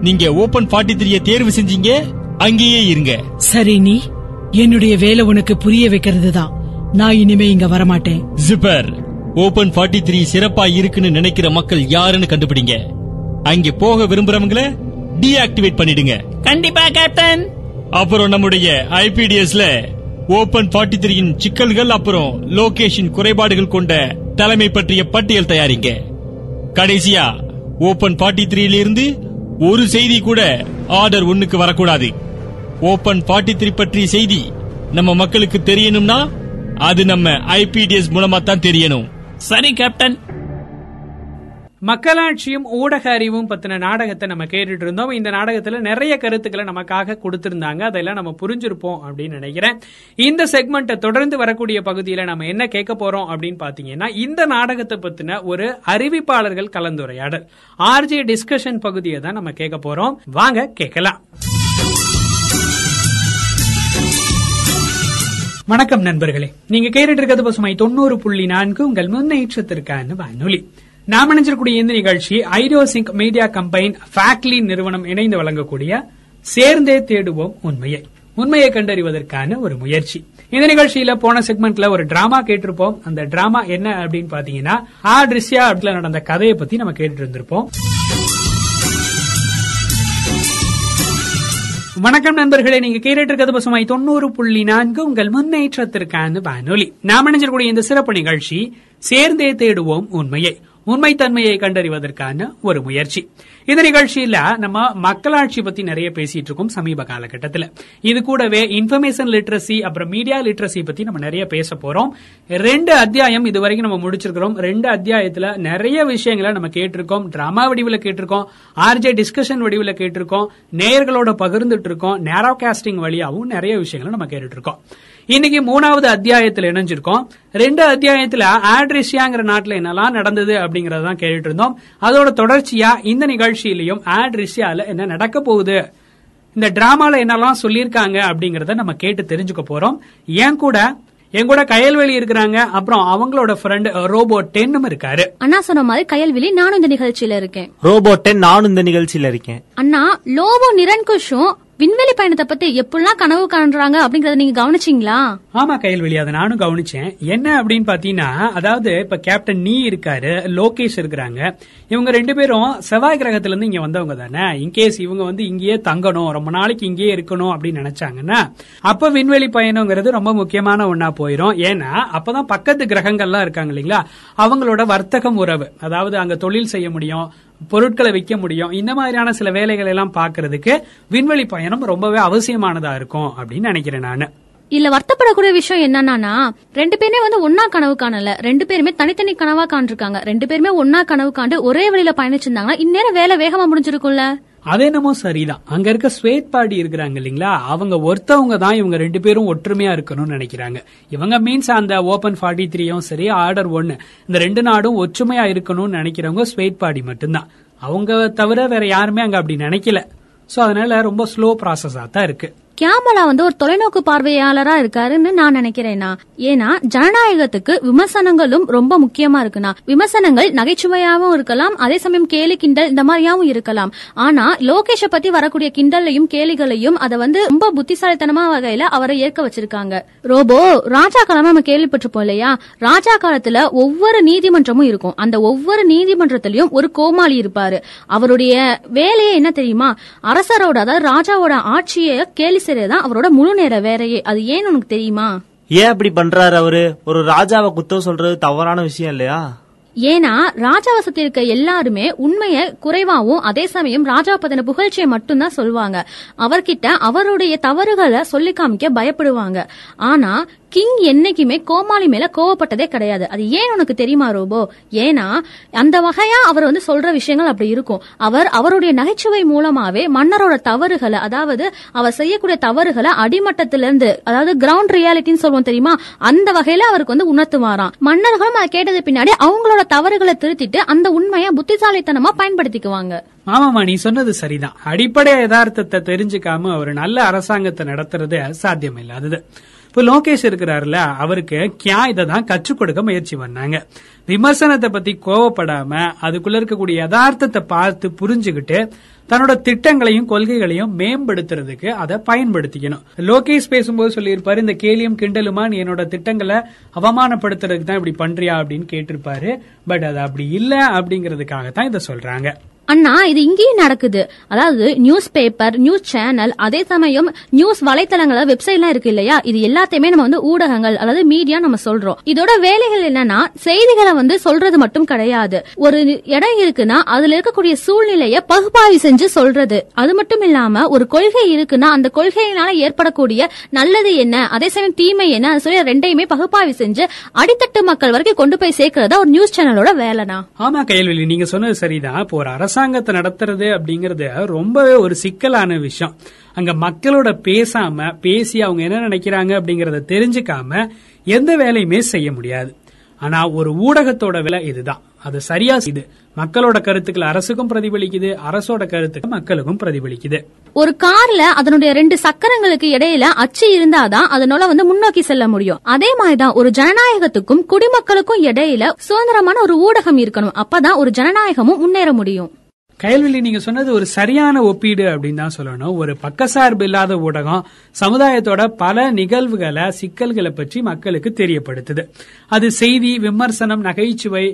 நீங்க ஓபன் 43 த்ரீய தேர்வு செஞ்சீங்க அங்கேயே இருங்க. சரி நீ என்னுடைய வேலை உனக்கு புரிய வைக்கிறது தான் நான் இனிமே இங்க வரமாட்டேன். ஜிப்பர் ஓபன் 43 த்ரீ சிறப்பா இருக்குன்னு நினைக்கிற மக்கள் யாருன்னு கண்டுபிடிங்க. அங்க போக விரும்புறவங்கள டீஆக்டிவேட் பண்ணிடுங்க. கண்டிப்பா கேப்டன் அப்புறம் நம்முடைய ஐபிடிஎஸ்ல ஓபன் 43 த்ரீயின் சிக்கல்கள் அப்புறம் லோகேஷன் குறைபாடுகள் கொண்ட தலைமை பற்றிய பட்டியல் தயாரிங்க. கடைசியா ஓபன் 43 த்ரீல இருந்து ஒரு செய்தி கூட ஆர்டர் ஒன்னுக்கு வரக்கூடாது. ஓபன் 43 த்ரீ பற்றிய செய்தி நம்ம மக்களுக்கு தெரியணும்னா அது நம்ம ஐபிடிஎஸ் மூலமா தான் தெரியணும். சரி கேப்டன் மக்களாட்சியும் ஊடக அறிவும் பத்தின நாடகத்தை நம்ம கேட்டுட்டு இருந்தோம். இந்த நாடகத்துல நிறைய கருத்துக்களை நமக்காக கொடுத்திருந்தாங்க. அதெல்லாம் நம்ம புரிஞ்சிருப்போம் அப்படின்னு நினைக்கிறேன். இந்த செக்மெண்ட்டை தொடர்ந்து வரக்கூடிய பகுதியில நம்ம என்ன கேட்க போறோம் அப்படின்னு பாத்தீங்கன்னா இந்த நாடகத்தை பத்தின ஒரு அறிவிப்பாளர்கள் கலந்துரையாடல். ஆர்ஜே டிஸ்கஷன் பகுதியை தான் நம்ம கேட்க போறோம். வாங்க கேட்கலாம். வணக்கம் நண்பர்களே. நீங்க கேட்டுட்டு இருக்கிறது பசுமை தொண்ணூறு புள்ளி நான்கு உங்கள் முன்னேற்றத்திற்கான வானொலி. நாம் இணைஞ்சிருக்கூடிய இந்த நிகழ்ச்சி ஐடியோசிங்க் மீடியா கம்பைன் ஃபேக்ட்லி நிறுவனம் இணைந்து வழங்கக்கூடிய சேர்ந்தே தேடுவோம் உண்மையை. உண்மையை கண்டறிவதற்கான ஒரு முயற்சி. இந்த நிகழ்ச்சியில போன செக்மெண்ட்ல ஒரு டிராமா கேட்டிருப்போம். அந்த டிராமா என்ன அப்படின்னு பாத்தீங்கன்னா ஆ ட்ரிஸ்யா அப்படில நடந்த கதையை பத்தி நம்ம கேட்டு இருந்திருப்போம். வணக்கம் நண்பர்களே நீங்க கேட்டு இருக்கிறது தொண்ணூறு புள்ளி நான்கு உங்கள் முன்னேற்றத்திற்கான வானொலி. நாம் இணைஞ்சிருக்கூடிய இந்த சிறப்பு நிகழ்ச்சி சேர்ந்தே தேடுவோம் உண்மையை. உண்மைத்தன்மையை கண்டறிவதற்கான ஒரு முயற்சி. இந்த நிகழ்ச்சியில நம்ம மக்களாட்சி பத்தி நிறைய பேசிட்டு இருக்கோம் சமீப காலகட்டத்தில். இது கூடவே இன்ஃபர்மேஷன் லிட்ரஸி அப்புறம் மீடியா லிட்ரஸி பத்தி நம்ம நிறைய பேச போறோம். ரெண்டு அத்தியாயம் இது வரைக்கும் நம்ம முடிச்சிருக்கிறோம். ரெண்டு அத்தியாயத்துல நிறைய விஷயங்களை நம்ம கேட்டிருக்கோம். டிராமா வடிவில் கேட்டிருக்கோம். ஆர்ஜே டிஸ்கஷன் வடிவில் கேட்டிருக்கோம். நேயர்களோட பகிர்ந்துட்டு இருக்கோம். நேரோ காஸ்டிங் வழியாவும் நிறைய விஷயங்களை நம்ம கேட்டுட்டு இருக்கோம். இன்னைக்கு மூணாவது அத்தியாயத்துல இணைஞ்சிருக்கோம். ரெண்டு அத்தியாயத்துல ஆட்ரிஷியாங்கிற நாட்டுல என்னெல்லாம் நடந்தது அப்படிங்கறதான் கேட்டுட்டு இருந்தோம். அதோட தொடர்ச்சியா இந்த நிகழ்ச்சியிலையும் ஆட்ரிஷியால என்ன நடக்க போகுது? இந்த டிராமால என்னெல்லாம் சொல்லியிருக்காங்க அப்படிங்கறத நம்ம கேட்டு தெரிஞ்சுக்க போறோம். ஏன் கூட என் கூட கயல்வெளி இருக்கிறாங்க. அப்புறம் அவங்களோட ஃப்ரெண்ட் ரோபோ டென்னும் இருக்காரு. அண்ணா சொன்ன மாதிரி கையல்விழி நானும் இந்த நிகழ்ச்சியில இருக்கேன். ரோபோட்டேன் நானும் இந்த நிகழ்ச்சியில இருக்கேன். அண்ணா லோபோ நிரன்குஷும் விண்வெளி பயணத்தை பத்தி எப்படிலாம் கனவு காண்றாங்க அப்படிங்கறத நீங்க கவனிச்சீங்களா? ஆமா கையல்வெளி அதை நானும் கவனிச்சேன். என்ன அப்படின்னு பாத்தீங்கன்னா அதாவது இப்ப கேப்டன் நீ இருக்காரு லோகேஷ் இருக்கிறாங்க. இவங்க ரெண்டு பேரும் செவ்வாய் கிரகத்துல இருந்து இங்க வந்தவங்க தானே. இன்கேஸ் இவங்க வந்து இங்கேயே தங்கணும் ரொம்ப நாளைக்கு இங்கேயே இருக்கணும் அப்படின்னு நினைச்சாங்கன்னா அப்ப விண்வெளி பயணங்கிறது ரொம்ப முக்கியமான ஒன்னா போயிரும். ஏன்னா அப்பதான் பக்கத்து கிரகங்கள்லாம் இருக்காங்க இல்லைங்களா? அவங்களோட வர்த்தகம் உறவு. அதாவது அங்க தொழில் செய்ய முடியும் பொருட்களை விற்க முடியும். இந்த மாதிரியான சில வேலைகளை எல்லாம் பாக்குறதுக்கு விண்வெளி பயணம் ரொம்பவே அவசியமானதா இருக்கும் அப்படின்னு நினைக்கிறேன் நானு. இல்ல வருத்தப்படக்கூடிய விஷயம் என்னன்னா ரெண்டு பேருமே வந்து ஒன்னா கனவு காணல. ரெண்டு பேருமே தனித்தனி கனவா காண்டிருக்காங்க ரெண்டு பேருமே ஒன்னா கனவு காண்டு ஒரே வழியில பயணிச்சிருந்தாங்கன்னா இந்நேரம் வேலை வேகமா முடிஞ்சிருக்கும்ல. அது என்னமோ சரிதான். அங்க இருக்க ஸ்வேத் பாடி இருக்கிறாங்க இல்லைங்களா? அவங்க ஒருத்தவங்க தான் இவங்க ரெண்டு பேரும் ஒற்றுமையா இருக்கணும்னு நினைக்கிறாங்க. இவங்க மீன்ஸ் அந்த ஓபன் ஃபார்ட்டி த்ரீயும் சரி ஆர்டர் ஒன்னு இந்த ரெண்டு நாடும் ஒற்றுமையா இருக்கணும்னு நினைக்கிறவங்க ஸ்வேத் பாடி மட்டும்தான். அவங்க தவிர வேற யாருமே அங்க அப்படி நினைக்கல. சோ அதனால ரொம்ப ஸ்லோ ப்ராசஸா தான் இருக்கு. கேமலா வந்து ஒரு தொலைநோக்கு பார்வையாளரா இருக்காருன்னு நான் நினைக்கிறேன்னா ஏன்னா ஜனநாயகத்துக்கு விமர்சனங்களும் ரொம்ப முக்கியமா இருக்குண்ணா விமர்சனங்கள் நகைச்சுவையாகவும் இருக்கலாம் அதே சமயம் கேலி கிண்டல் இந்த மாதிரியாவும் இருக்கலாம். ஆனா லோகேஷ பத்தி வரக்கூடிய கிண்டலையும் கேலிகளையும் அதை வந்து ரொம்ப புத்திசாலித்தனமா வகையில அவரை ஏற்க வச்சிருக்காங்க. ரோபோ ராஜா காலம் நம்ம கேள்விப்பட்டிருப்போம் இல்லையா? ராஜா காலத்துல ஒவ்வொரு நீதிமன்றமும் இருக்கும். அந்த ஒவ்வொரு நீதிமன்றத்திலயும் ஒரு கோமாளி இருப்பாரு. அவருடைய வேலையே என்ன தெரியுமா? அரசரோட அதாவது ராஜாவோட ஆட்சியை கேலி செய்யறதுதான் அவரோட முழு நேர வேலையே. அது ஏன்னு உனக்கு தெரியுமா? ஏன் அப்படி பண்றாரு அவரு? ஒரு ராஜாவை குத்தம் சொல்றது தவறான விஷயம் இல்லையா? ஏன்னா ராஜாவசத்தில் இருக்க எல்லாருமே உண்மைய குறைவாவும் அதே சமயம் ராஜா பத்தின புகழ்ச்சியை மட்டும்தான் சொல்லுவாங்க. அவர்கிட்ட அவருடைய தவறுகளை சொல்லி காமிக்க பயப்படுவாங்க. ஆனா கிங் என்னைக்குமே கோமாளி மேல கோவப்பட்டதே கிடையாது. அது ஏன் உனக்கு தெரியுமா ரோபோ? ஏன்னா அந்த வகையா அவர் வந்து சொல்ற விஷயங்கள் அப்படி இருக்கும். அவர் அவருடைய நகைச்சுவை மூலமாவே மன்னரோட தவறுகளை அதாவது அவர் செய்யக்கூடிய தவறுகளை அடிமட்டத்தில இருந்து அதாவது கிரவுண்ட் ரியாலிட்டின்னு சொல்லுவோம் தெரியுமா? அந்த வகையில அவருக்கு வந்து உணர்த்துவாராம். மன்னர்களும் அதை கேட்டது பின்னாடி அவங்களோட தவறுகளை திருத்திட்டு அந்த உண்மையை புத்திசாலித்தனமா பயன்படுத்திக்குவாங்க. ஆமாமா நீ சொன்னது சரிதான். அடிப்படை யதார்த்தத்தை தெரிஞ்சுக்காம ஒரு நல்ல அரசாங்கத்தை நடத்துறது சாத்தியம் இல்லாதது இப்ப லோகேஷ் இருக்கிறாருல அவருக்கு கியா இதை தான் கற்றுக் கொடுக்க முயற்சி பண்ணாங்க. விமர்சனத்தை பத்தி கோவப்படாம அதுக்குள்ள இருக்கக்கூடிய யதார்த்தத்தை பார்த்து புரிஞ்சுகிட்டு தன்னோட திட்டங்களையும் கொள்கைகளையும் மேம்படுத்துறதுக்கு அதை பயன்படுத்திக்கணும். லோகேஷ் பேசும்போது சொல்லியிருப்பாரு இந்த கேலியும் கிண்டலுமா? நீ என்னோட திட்டங்களை அவமானப்படுத்துறதுக்கு தான் இப்படி பண்றியா? அப்படின்னு கேட்டிருப்பாரு. பட் அது அப்படி இல்ல அப்படிங்கறதுக்காக தான் இதை சொல்றாங்க. அண்ணா இது இங்கேயும் நடக்குது. அதாவது நியூஸ் பேப்பர் நியூஸ் சேனல் அதே சமயம் நியூஸ் வலைத்தளங்கள் வெப்சைட் எல்லாம் இருக்கு இல்லையா? இது எல்லாத்தையுமே நம்ம வந்து ஊடகங்கள் அதாவது மீடியா நம்ம சொல்றோம். இதோட வேலைகள் என்னன்னா செய்திகளை வந்து சொல்றது மட்டும் கிடையாது. ஒரு இடம் இருக்குன்னா அதுல இருக்கக்கூடிய சூழ்நிலைய பகுப்பாய்வு செஞ்சு சொல்றது. அது மட்டும் இல்லாம ஒரு கொள்கை இருக்குன்னா அந்த கொள்கையினால ஏற்படக்கூடிய நல்லது என்ன? அதே சமயம் தீமை என்ன? அது சொல்லி ரெண்டையுமே பகுப்பாய்வு செஞ்சு அடித்தட்டு மக்கள் வரைக்கும் கொண்டு போய் சேர்க்கறதா ஒரு நியூஸ் சேனலோட வேலைனா ஆமா கையல்வெளி நீங்க சொன்னது சரிதான். இப்போ ஒரு அரசாங்கத்தை நடத்துறது அப்படிங்கறது ரொம்பவே ஒரு சிக்கலான விஷயம். அங்க மக்களோட பேசாம பேசி அவங்க என்ன நினைக்கிறாங்க அப்படிங்கறத தெரிஞ்சுக்காம எந்த வேலையுமே செய்ய முடியாது. ஆனா ஒரு ஊடகத்தோட விலை இதுதான். அது சரியா இது மக்களோட கருத்துக்கள் அரசுக்கும் பிரதிபலிக்குது அரசோட கருத்துக்கள் மக்களுக்கும் பிரதிபலிக்குது. ஒரு கார்ல அதனுடைய ரெண்டு சக்கரங்களுக்கு இடையில அச்சு இருந்தாதான் அதனால வந்து முன்னோக்கி செல்ல முடியும். அதே மாதிரிதான் ஒரு ஜனநாயகத்துக்கும் குடிமக்களுக்கும் இடையில சுதந்திரமான ஒரு ஊடகம் இருக்கணும். அப்பதான் ஒரு ஜனநாயகமும் முன்னேற முடியும். கயல்வெளி நீங்க சொன்னது ஒரு சரியான ஒப்பீடு அப்படின்னு தான் சொல்லணும். ஒரு பக்கசார்பு இல்லாத ஊடகம் சமுதாயத்தோட பல நிகழ்வுகளை சிக்கல்களை பற்றி மக்களுக்கு தெரியப்படுத்துது. அது செய்தி விமர்சனம் நகைச்சுவை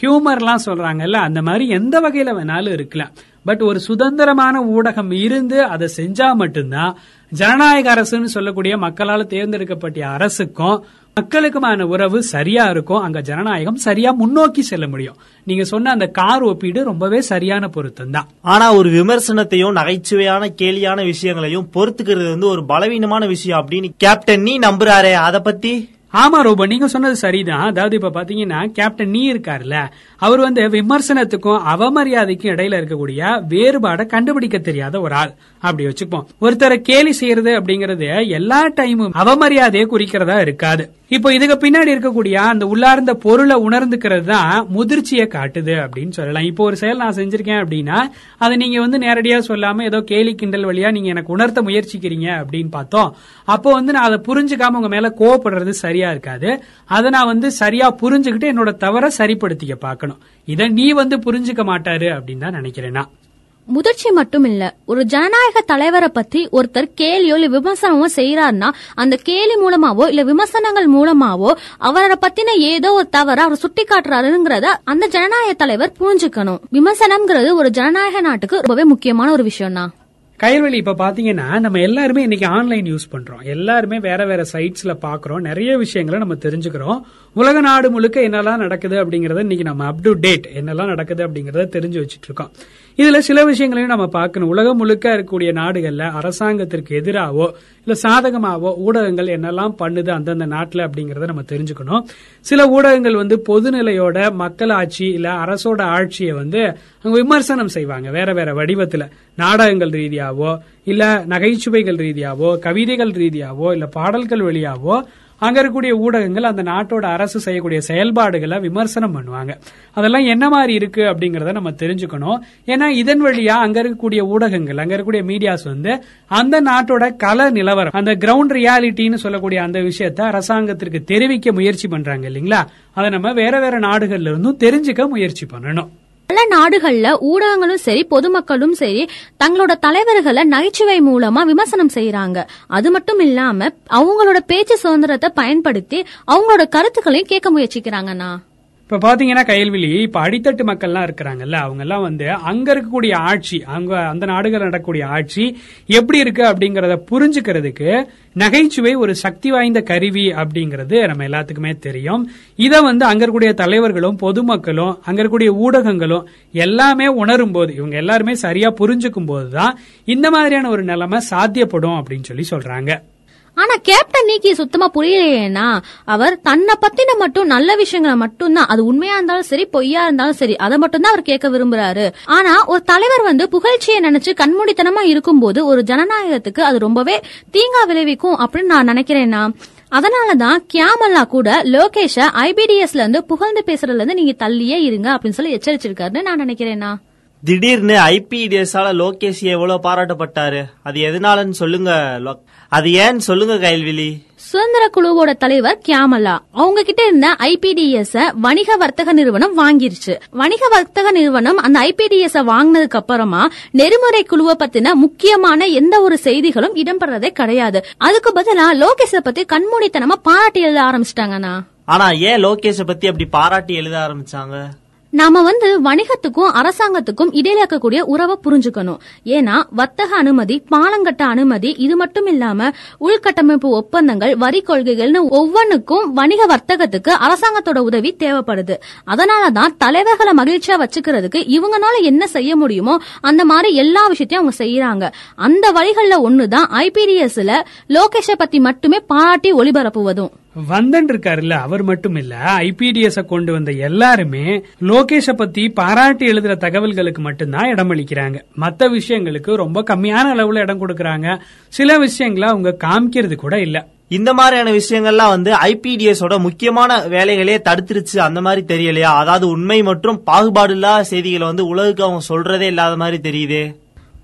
ஹியூமர்லாம் சொல்றாங்கல்ல அந்த மாதிரி எந்த வகையில வேணாலும் இருக்கலாம். பட் ஒரு சுதந்திரமான ஊடகம் இருந்து அதை செஞ்சா மட்டும்தான் ஜனநாயக அரசுன்னு சொல்லக்கூடிய மக்களால் தேர்ந்தெடுக்கப்பட்ட அரசுக்கும் மக்களுக்குமான உறவு சரியா இருக்கும் அங்க ஜனநாயகம் சரியா முன்னோக்கி செல்ல முடியும். நீங்க சொன்ன அந்த கார் ஒப்பீடு ரொம்பவே சரியான பொருத்தம் தான் ஆனா ஒரு விமர்சனத்தையும் நகைச்சுவையான கேலியான விஷயங்களையும் பொறுத்துக்கிறது வந்து ஒரு பலவீனமான விஷயம் அப்படின்னு கேப்டன் நீ நம்புறாரே. அதை பத்தி? ஆமா ரோபோ நீங்க சொன்னது சரிதான். அதாவது இப்ப பாத்தீங்கன்னா கேப்டன் நீ இருக்காருல்ல அவர் வந்து விமர்சனத்துக்கும் அவமரியாதைக்கும் இடையில இருக்கக்கூடிய வேறுபாடை கண்டுபிடிக்க தெரியாத ஒரு ஆள். அப்படி வச்சுப்போம். ஒருத்தரை கேலி செய்யறது அப்படிங்கறது எல்லா டைமும் அவமரியாதையை குறிக்கிறதா இருக்காது. இப்போ இதுக்கு பின்னாடி இருக்கக்கூடிய அந்த உள்ளார்ந்த பொருளை உணர்ந்துக்கிறது தான் முதிர்ச்சியை காட்டுது அப்படின்னு சொல்லலாம். இப்போ ஒரு செயல் நான் செஞ்சிருக்கேன் அப்படின்னா அதை நீங்க வந்து நேரடியா சொல்லாம ஏதோ கேலி கிண்டல் வழியா நீங்க எனக்கு உணர்த்த முயற்சிக்கிறீங்க அப்படின்னு பார்த்தோம். அப்போ வந்து நான் அதை புரிஞ்சுக்காம உங்க மேல கோவப்படுறது சரியா இருக்காது. அதை நான் வந்து சரியா புரிஞ்சுக்கிட்டு என்னோட தவற சரிப்படுத்திக்க பார்க்கணும். இதை நீ வந்து புரிஞ்சுக்க மாட்டாரு அப்படின்னு தான் நினைக்கிறேன். நான் முதிர்ச்சி மட்டும் இல்ல ஒரு ஜனநாயக தலைவரை பத்தி ஒருத்தர் கேலியோ இல்ல விமர்சனமோ செய்யறாருன்னா அந்த கேலி மூலமாவோ இல்ல விமர்சனங்கள் மூலமாவோ அவரை பத்தின ஏதோ ஒரு தவற அவர் சுட்டி காட்டுறாருங்கிறத அந்த ஜனநாயக தலைவர் புரிஞ்சுக்கணும். விமர்சனம்ங்கிறது ஒரு ஜனநாயக நாட்டுக்கு ரொம்பவே முக்கியமான ஒரு விஷயம்னா. கயல்வெளி இப்ப பாத்தீங்கன்னா நம்ம எல்லாருமே இன்னைக்கு ஆன்லைன் யூஸ் பண்றோம். எல்லாருமே வேற வேற சைட்ஸ்ல பாக்குறோம். நிறைய விஷயங்களை நம்ம தெரிஞ்சுக்கிறோம். உலக நாடு முழுக்க என்னெல்லாம் நடக்குது அப்படிங்கறத இன்னைக்கு நம்ம அப் டு டேட் என்னெல்லாம் நடக்குது அப்படிங்கறத தெரிஞ்சு வச்சிட்டு இருக்கோம். இதுல சில விஷயங்களையும் நம்ம பார்க்கணும். உலகம் முழுக்க இருக்கக்கூடிய நாடுகள்ல அரசாங்கத்திற்கு எதிராவோ இல்ல சாதகமாவோ ஊடகங்கள் என்னெல்லாம் பண்ணுது அந்தந்த நாட்டுல அப்படிங்கறத நம்ம தெரிஞ்சுக்கணும். சில ஊடகங்கள் வந்து பொதுநிலையோட மக்களாட்சி இல்ல அரசோட ஆட்சியை வந்து அங்க விமர்சனம் செய்வாங்க. வேற வேற வடிவத்துல. நாடகங்கள் ரீதியாவோ இல்ல நகைச்சுவைகள் ரீதியாவோ கவிதைகள் ரீதியாவோ இல்ல பாடல்கள் வழியாவோ அங்க இருக்கக்கூடிய ஊடகங்கள் அந்த நாட்டோட அரசு செய்யக்கூடிய செயல்பாடுகளை விமர்சனம் பண்ணுவாங்க. அதெல்லாம் என்ன மாதிரி இருக்கு அப்படிங்கறத நம்ம தெரிஞ்சுக்கணும். ஏன்னா இதன் வழியா அங்க இருக்கக்கூடிய ஊடகங்கள் அங்க இருக்கக்கூடிய மீடியாஸ் வந்து அந்த நாட்டோட கல நிலவரம் அந்த கிரவுண்ட் ரியாலிட்டின்னு சொல்லக்கூடிய அந்த விஷயத்த அரசாங்கத்திற்கு தெரிவிக்க முயற்சி பண்றாங்க இல்லைங்களா? அதை நம்ம வேற வேற நாடுகள்ல இருந்தும் தெரிஞ்சுக்க முயற்சி பண்ணணும். பல நாடுகள்ல ஊடகங்களும் சரி பொதுமக்களும் சரி தங்களோட தலைவர்களை நகைச்சுவை மூலமா விமர்சனம் செய்யறாங்க அது மட்டும் இல்லாம அவங்களோட பேச்சு சுதந்திரத்தை பயன்படுத்தி அவங்களோட கருத்துக்களையும் கேட்க முயற்சிக்கிறாங்கண்ணா. இப்ப பாத்தீங்கன்னா கையல்விழி இப்ப அடித்தட்டு மக்கள்லாம் இருக்கிறாங்கல்ல அவங்க எல்லாம் வந்து அங்க இருக்கக்கூடிய ஆட்சி அங்க அந்த நாடுகள் நடக்கக்கூடிய ஆட்சி எப்படி இருக்கு அப்படிங்கறத புரிஞ்சுக்கிறதுக்கு நகைச்சுவை ஒரு சக்தி வாய்ந்த கருவி அப்படிங்கறது நம்ம எல்லாத்துக்குமே தெரியும். இதை வந்து அங்க இருக்கக்கூடிய தலைவர்களும் பொதுமக்களும் அங்க இருக்கக்கூடிய ஊடகங்களும் எல்லாமே உணரும் போது இவங்க எல்லாருமே சரியா புரிஞ்சுக்கும் போதுதான் இந்த மாதிரியான ஒரு நிலைமை சாத்தியப்படும் அப்படின்னு சொல்லி சொல்றாங்க. ஆனா கேப்டன் நீக்கி சுத்தமா புரியலையேனா அவர் தன்னை பத்தின மட்டும் நல்ல விஷயங்களை மட்டும்தான். அது உண்மையா இருந்தாலும் சரி பொய்யா இருந்தாலும் சரி அதை மட்டும் தான் அவர் கேட்க விரும்புறாரு. ஆனா ஒரு தலைவர் வந்து புகழ்ச்சியை நினைச்சு கண்மூடித்தனமா இருக்கும்போது ஒரு ஜனநாயகத்துக்கு அது ரொம்பவே தீங்கா விளைவிக்கும் அப்படின்னு நான் நினைக்கிறேன்னா அதனாலதான் கியாமல்லா கூட லோகேஷ ஐபிடிஎஸ்ல இருந்து புகழ்ந்து பேசுறதுல இருந்து நீங்க தள்ளியே இருங்க அப்படின்னு சொல்லி எச்சரிச்சிருக்காருன்னு நான் நினைக்கிறேன்னா. திடீர்னு ஐபிடிஎஸ்ஆல லோகேஷ் எவ்வளவு பாராட்டப்பட்டாரு? அது எதனாலன்னு சொல்லுங்க அது ஏன்னு சொல்லுங்க கைல்விழி சுதந்திர குழுவோட தலைவர் கியாமல்லா அவங்க கிட்ட இருந்த ஐபிடிஎஸ் வணிக வர்த்தக நிறுவனம் வாங்கிருச்சு. வணிக வர்த்தக நிறுவனம் அந்த ஐபிடிஎஸ் வாங்கினதுக்கு அப்புறமா நெறிமுறை குழுவை பத்தின முக்கியமான எந்த ஒரு செய்திகளும் இடம்பெறதே கிடையாது. அதுக்கு பதிலா லோகேஷ பத்தி கண்மூடித்தனமா பாராட்டி எழுத ஆரம்பிச்சிட்டாங்கண்ணா. ஆனா ஏன் லோகேஷ பத்தி அப்படி பாராட்டி எழுத ஆரம்பிச்சாங்க? நாம வந்து வணிகத்துக்கும் அரசாங்கத்துக்கும் இடையில இருக்கக்கூடிய உறவை புரிஞ்சுக்கணும். ஏன்னா வர்த்தக அனுமதி பாலங்கட்ட அனுமதி இது மட்டும் இல்லாம உள்கட்டமைப்பு ஒப்பந்தங்கள் வரி கொள்கைகள்னு ஒவ்வொன்றுக்கும் வணிக வர்த்தகத்துக்கு அரசாங்கத்தோட உதவி தேவைப்படுது. அதனாலதான் தலைவர்களை மகிழ்ச்சியா வச்சுக்கிறதுக்கு இவங்கனால என்ன செய்ய முடியுமோ அந்த மாதிரி எல்லா விஷயத்தையும் அவங்க செய்யறாங்க அந்த வழிகள்ல ஒண்ணுதான் ஐபிடிஎஸ்ல லோகேஷை பத்தி மட்டுமே பாராட்டி ஒளிபரப்புவதும். வந்தன் இருக்காருல்ல அவர் மட்டும் இல்ல ஐபிடிஎஸ் கொண்டு வந்த எல்லாருமே லோகேஷ பத்தி பாராட்டி எழுதுற தகவல்களுக்கு மட்டும்தான் இடமளிக்கிறாங்க மத்த விஷயங்களுக்கு ரொம்ப கம்மியான அளவுல இடம் கொடுக்கறாங்க. சில விஷயங்களை அவங்க காமிக்கிறது கூட இல்ல. இந்த மாதிரியான விஷயங்கள்லாம் வந்து ஐபிடிஎஸ் முக்கியமான வேலைகளே தடுத்துருச்சு. அந்த மாதிரி தெரியலையா? அதாவது உண்மை மற்றும் பாகுபாடு இல்லாத செய்திகளை வந்து உலகுக்கு அவங்க சொல்றதே இல்லாத மாதிரி தெரியுது.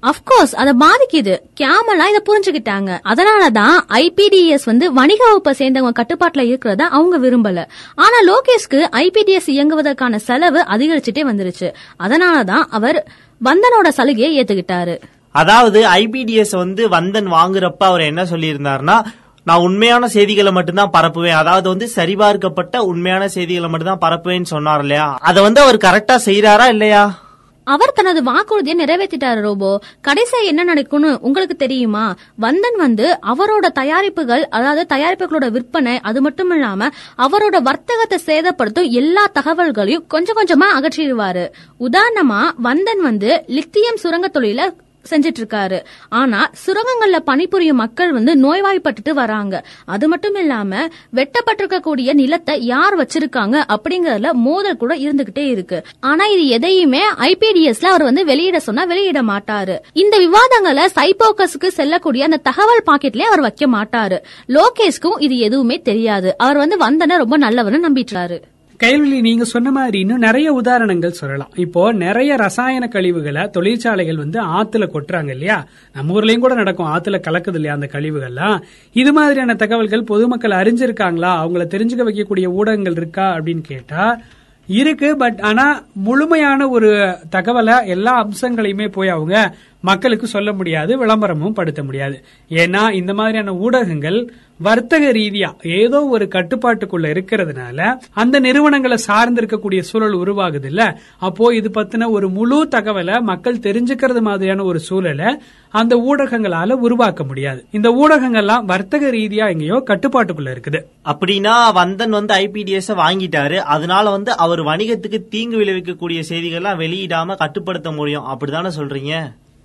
அப்கோர்ஸ் அதை பாதிக்குது. கேமலா இதை புரிஞ்சுக்கிட்டாங்க. அதனாலதான் ஐபிடிஎஸ் வந்து வணிக வகுப்பை சேர்ந்தவங்க கட்டுப்பாட்டுல இருக்கிறத அவங்க விரும்பல. ஆனா லோகேஷ்க்கு ஐபிடிஎஸ் இயங்குவதற்கான செலவு அதிகரிச்சுட்டே வந்துருச்சு. அதனாலதான் அவர் வந்தனோட சலுகையை ஏத்துக்கிட்டாரு. அதாவது ஐபிடிஎஸ் வந்து வந்தன் வாங்குறப்ப அவர் என்ன சொல்லியிருந்தாருன்னா நான் உண்மையான செய்திகளை மட்டும்தான் பரப்புவேன். அதாவது வந்து சரிபார்க்கப்பட்ட உண்மையான செய்திகளை மட்டும்தான் பரப்புவேன்னு சொன்னார் இல்லையா? அதை வந்து அவர் கரெக்டா செய்யறாரா இல்லையா? அவர் தனது வாக்குறுதியை நிறைவேற்றிட்டாரு ரோபோ. கடைசியா என்ன நடக்கும்னு உங்களுக்கு தெரியுமா? வந்தன் வந்து அவரோட தயாரிப்புகள் அதாவது தயாரிப்புகளோட விற்பனை அது மட்டும் இல்லாம அவரோட வர்த்தகத்தை சேதப்படுத்தும் எல்லா தகவல்களையும் கொஞ்சம் கொஞ்சமா அகற்றிடுவாரு. உதாரணமா வந்தன் வந்து லித்தியம் சுரங்க தொழில செஞ்சிட்டு இருக்காரு ஆனா சுரங்கங்கள்ல பணிபுரியும் மக்கள் வந்து நோய்வாய்ப்பட்டுட்டு வராங்க. அது மட்டும் இல்லாம வெட்டப்பட்டிருக்கக்கூடிய நிலத்தை யார் வச்சிருக்காங்க அப்படிங்கறதுல மோதல் கூட இருந்துகிட்டே இருக்கு. ஆனா இது எதையுமே ஐபிடிஎஸ்ல அவர் வந்து வெளியிட சொன்னா வெளியிட மாட்டாரு. இந்த விவாதங்களை சைபோக்கஸுக்கு செல்லக்கூடிய அந்த தகவல் பாக்கெட்லயே அவர் வைக்க மாட்டாரு. லோகேஷ்க்கும் இது எதுவுமே தெரியாது. அவர் வந்து வந்தன ரொம்ப நல்லவர்னு நம்பிட்டாரு கேள்வி நீங்க சொன்ன மாதிரி இன்னும் நிறைய உதாரணங்கள் சொல்லலாம். இப்போ நிறைய ரசாயன கழிவுகளை தொழிற்சாலைகள் வந்து ஆத்துல கொட்டுறாங்க இல்லையா? நம்ம ஊர்லயும் கூட நடக்கும். ஆத்துல கலக்குது இல்லையா அந்த கழிவுகள்லாம்? இது மாதிரியான தகவல்கள் பொதுமக்கள் அறிஞ்சிருக்காங்களா? அவங்கள தெரிஞ்சுக்க வைக்கக்கூடிய ஊடகங்கள் இருக்கா அப்படின்னு கேட்டா இருக்கு. பட் ஆனா முழுமையான ஒரு தகவலை எல்லா அம்சங்களையுமே போய் அவங்க மக்களுக்கு சொல்ல முடியாது விளம்பரமும் படுத்த முடியாது. ஏன்னா இந்த மாதிரியான ஊடகங்கள் வர்த்தக ரீதியா ஏதோ ஒரு கட்டுப்பாட்டுக்குள்ள இருக்கிறதுனால அந்த நிறுவனங்களை சார்ந்து இருக்கக்கூடிய சூழல் உருவாகுது இல்ல அப்போ இது பத்தின ஒரு முழு தகவலை மக்கள் தெரிஞ்சுக்கிறது மாதிரியான ஒரு சூழலை அந்த ஊடகங்களால உருவாக்க முடியாது. இந்த ஊடகங்கள்லாம் வர்த்தக ரீதியா எங்கேயோ கட்டுப்பாட்டுக்குள்ள இருக்குது. அப்படின்னா வந்தன் வந்து ஐபிடிஎஸ் வாங்கிட்டாரு. அதனால வந்து அவர் வணிகத்துக்கு தீங்கு விளைவிக்கக்கூடிய செய்திகள்லாம் வெளியிடாம கட்டுப்படுத்த முடியும். அப்படிதானே சொல்றீங்க?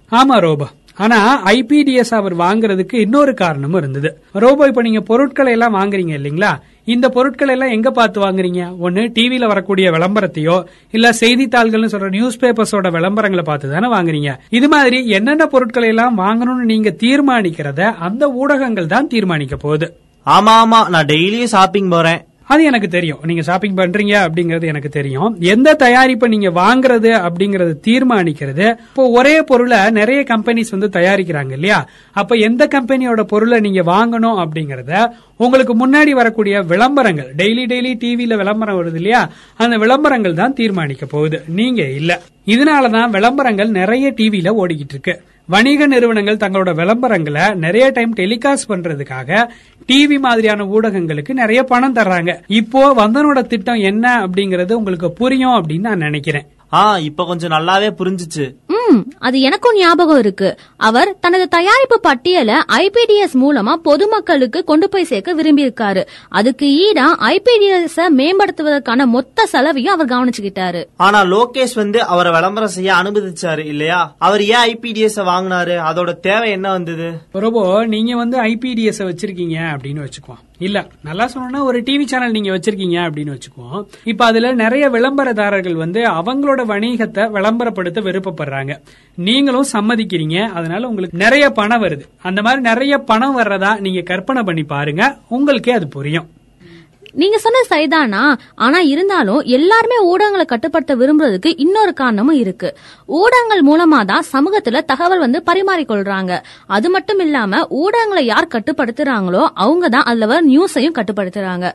ஆமா ரோபோ. ஆனா ஐபிடிஎஸ் அவர் வாங்குறதுக்கு இன்னொரு காரணமும் இருந்தது. ரோபோ இப்ப நீங்க பொருட்களை எல்லாம் வாங்குறீங்க இல்லீங்களா? இந்த பொருட்களை எல்லாம் எங்க பார்த்து வாங்குறீங்க? ஒன்னு டிவியில வரக்கூடிய விளம்பரத்தையோ இல்ல செய்தித்தாள்கள்னு சொல்ற நியூஸ் பேப்பர்ஸோட விளம்பரங்களை பார்த்து தானே வாங்குறீங்க? இது மாதிரி என்னென்ன பொருட்களை எல்லாம் வாங்கணும்னு நீங்க தீர்மானிக்கிறத அந்த ஊடகங்கள் தான் தீர்மானிக்க போகுது. ஆமா ஆமா. நான் டெய்லியும் ஷாப்பிங் போறேன். அது எனக்கு தெரியும். நீங்க ஷாப்பிங் பண்றீங்க அப்படிங்கறது எனக்கு தெரியும். எந்த தயாரிப்பை நீங்க வாங்குறது அப்படிங்கறது தீர்மானிக்கிறது. இப்போ ஒரே பொருளை நிறைய கம்பெனிஸ் வந்து தயாரிக்கிறாங்க இல்லையா? அப்ப எந்த கம்பெனியோட பொருளை நீங்க வாங்கணும் அப்படிங்கறத உங்களுக்கு முன்னாடி வரக்கூடிய விளம்பரங்கள் டெய்லி டெய்லி டிவியில விளம்பரம் வருது இல்லையா? அந்த விளம்பரங்கள் தான் தீர்மானிக்க போகுது. நீங்க இல்ல. இதனாலதான் விளம்பரங்கள் நிறைய டிவியில ஓடிக்கிட்டு இருக்கு. வணிக நிறுவனங்கள் தங்களோட விளம்பரங்களை நிறைய டைம் டெலிகாஸ்ட் பண்றதுக்காக டிவி மாதிரியான ஊடகங்களுக்கு நிறைய பணம் தர்றாங்க. இப்போ வந்தனோட திட்டம் என்ன அப்படிங்கறது உங்களுக்கு புரியும் அப்படின்னு நான் நினைக்கிறேன். ஆ இப்ப கொஞ்சம் நல்லாவே புரிஞ்சுச்சு. ம் அது எனக்கும் ஞாபகம் இருக்கு. அவர் தனது தயாரிப்பு பட்டியலை ஐபிடிஎஸ் மூலமா பொதுமக்களுக்கு கொண்டு போய் சேர்க்க விரும்பியிருக்காரு. அதுக்கு ஈடா ஐபிடிஎஸ் மேம்படுத்துவதற்கான மொத்த செலவையும் அவர் கவனிச்சுக்கிட்டாரு. ஆனா லோகேஷ் வந்து அவரை விளம்பரம் செய்ய அனுமதிச்சாரு இல்லையா? அவர் ஏன் ஐபிடிஎஸ் வாங்கினாரு? அதோட தேவை என்ன வந்தது? ரோபோ நீங்க வந்து ஐபிடிஎஸ் வச்சிருக்கீங்க அப்படின்னு வச்சுக்குவோம். இல்ல நல்லா சொல்லணும்னா ஒரு டிவி சேனல் நீங்க வச்சிருக்கீங்க அப்படின்னு வச்சுக்குவோம். இப்ப அதுல நிறைய விளம்பரதாரர்கள் வந்து அவங்களோட வணிகத்தை விளம்பரப்படுத்த விருப்பப்படுறாங்க. நீங்களும் சம்மதிக்கிறீங்க அதனால உங்களுக்கு நிறைய பணம் வருது. அந்த மாதிரி நிறைய பணம் வர்றதா நீங்க கற்பனை பண்ணி பாருங்க உங்களுக்கே அது புரியும். நீங்க சொன்ன சரிதானா? ஆனா இருந்தாலும் எல்லாருமே ஊடகங்களை கட்டுப்படுத்த விரும்புறதுக்கு இன்னொரு காரணமும் இருக்கு. ஊடகங்கள் மூலமா தான் சமூகத்துல தகவல் வந்து பரிமாறிக்கொள்றாங்க. அது மட்டும் இல்லாம ஊடகங்களை யார் கட்டுப்படுத்துறாங்களோ அவங்க தான் அதுல வர நியூஸையும் கட்டுப்படுத்துறாங்க.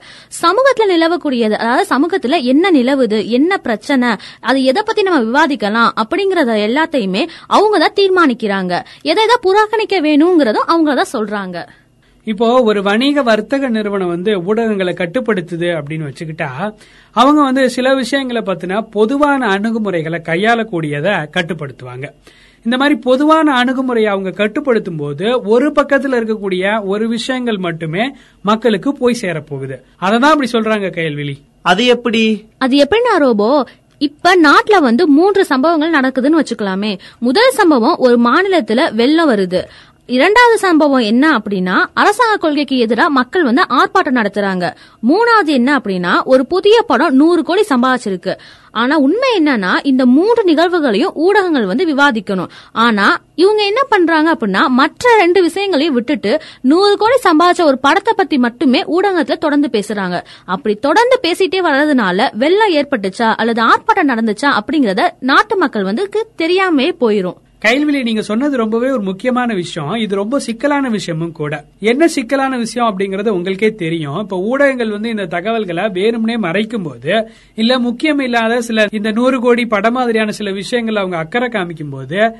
சமூகத்துல நிலவக்கூடியது அதாவது சமூகத்துல என்ன நிலவுது என்ன பிரச்சனை அது எதை பத்தி நம்ம விவாதிக்கலாம் அப்படிங்கறத எல்லாத்தையுமே அவங்க தான் தீர்மானிக்கிறாங்க. எதை எதை புறக்கணிக்க வேணுங்கிறதும் அவங்க தான் சொல்றாங்க. இப்போ ஒரு வணிக வர்த்தக நிறுவனம் வந்து ஊடகங்களை கட்டுப்படுத்துது அப்படின்னு வச்சுக்கிட்டா அவங்க வந்து சில விஷயங்களை பத்தின பொதுவான அணுகுமுறைகளை கையாளக்கூடியதை கட்டுப்படுத்துவாங்க. இந்த மாதிரி பொதுவான அணுகுமுறையை அவங்க கட்டுப்படுத்தும் போது ஒரு பக்கத்துல இருக்கக்கூடிய ஒரு விஷயங்கள் மட்டுமே மக்களுக்கு போய் சேரப்போகுது. அதை தான் அப்படி சொல்றாங்க கையல்விழி அது எப்படி? அது எப்படின்னா ரோபோ இப்ப நாட்டுல வந்து மூன்று சம்பவங்கள் நடக்குதுன்னு வச்சுக்கலாமே. முதல் சம்பவம் ஒரு மாநிலத்துல வெள்ளம் வருது. இரண்டாவது சம்பவம் என்ன அப்படின்னா அரசாங்க கொள்கைக்கு எதிராக மக்கள் வந்து ஆர்ப்பாட்டம் நடத்துறாங்க. மூணாவது என்ன அப்படின்னா ஒரு புதிய படம் நூறு கோடி சம்பாதிச்சிருக்கு. ஆனா உண்மை என்னன்னா இந்த மூன்று நிகழ்வுகளையும் ஊடகங்கள் வந்து விவாதிக்கணும். ஆனா இவங்க என்ன பண்றாங்க அப்படின்னா மற்ற ரெண்டு விஷயங்களையும் விட்டுட்டு நூறு கோடி சம்பாதிச்ச ஒரு படத்தை பத்தி மட்டுமே ஊடகத்துல தொடர்ந்து பேசுறாங்க. அப்படி தொடர்ந்து பேசிட்டே வர்றதுனால வெள்ளம் ஏற்பட்டுச்சா அல்லது ஆர்ப்பாட்டம் நடந்துச்சா அப்படிங்கறத நாட்டு மக்கள் வந்து தெரியாமே போயிரும். கைல்வெளி நீங்க சொன்னது ரொம்பவே ஒரு முக்கியமான விஷயம். இது ரொம்ப சிக்கலான விஷயமும் கூட. என்ன சிக்கலான விஷயம் அப்படிங்கறது உங்களுக்கே தெரியும். இப்ப ஊடகங்கள் வந்து இந்த தகவல்களை வேணும்னே மறைக்கும் போது இல்ல முக்கியம் இல்லாத சில இந்த நூறு கோடி படம் மாதிரியான சில விஷயங்கள் அவங்க அக்கறை காமிக்கும் போது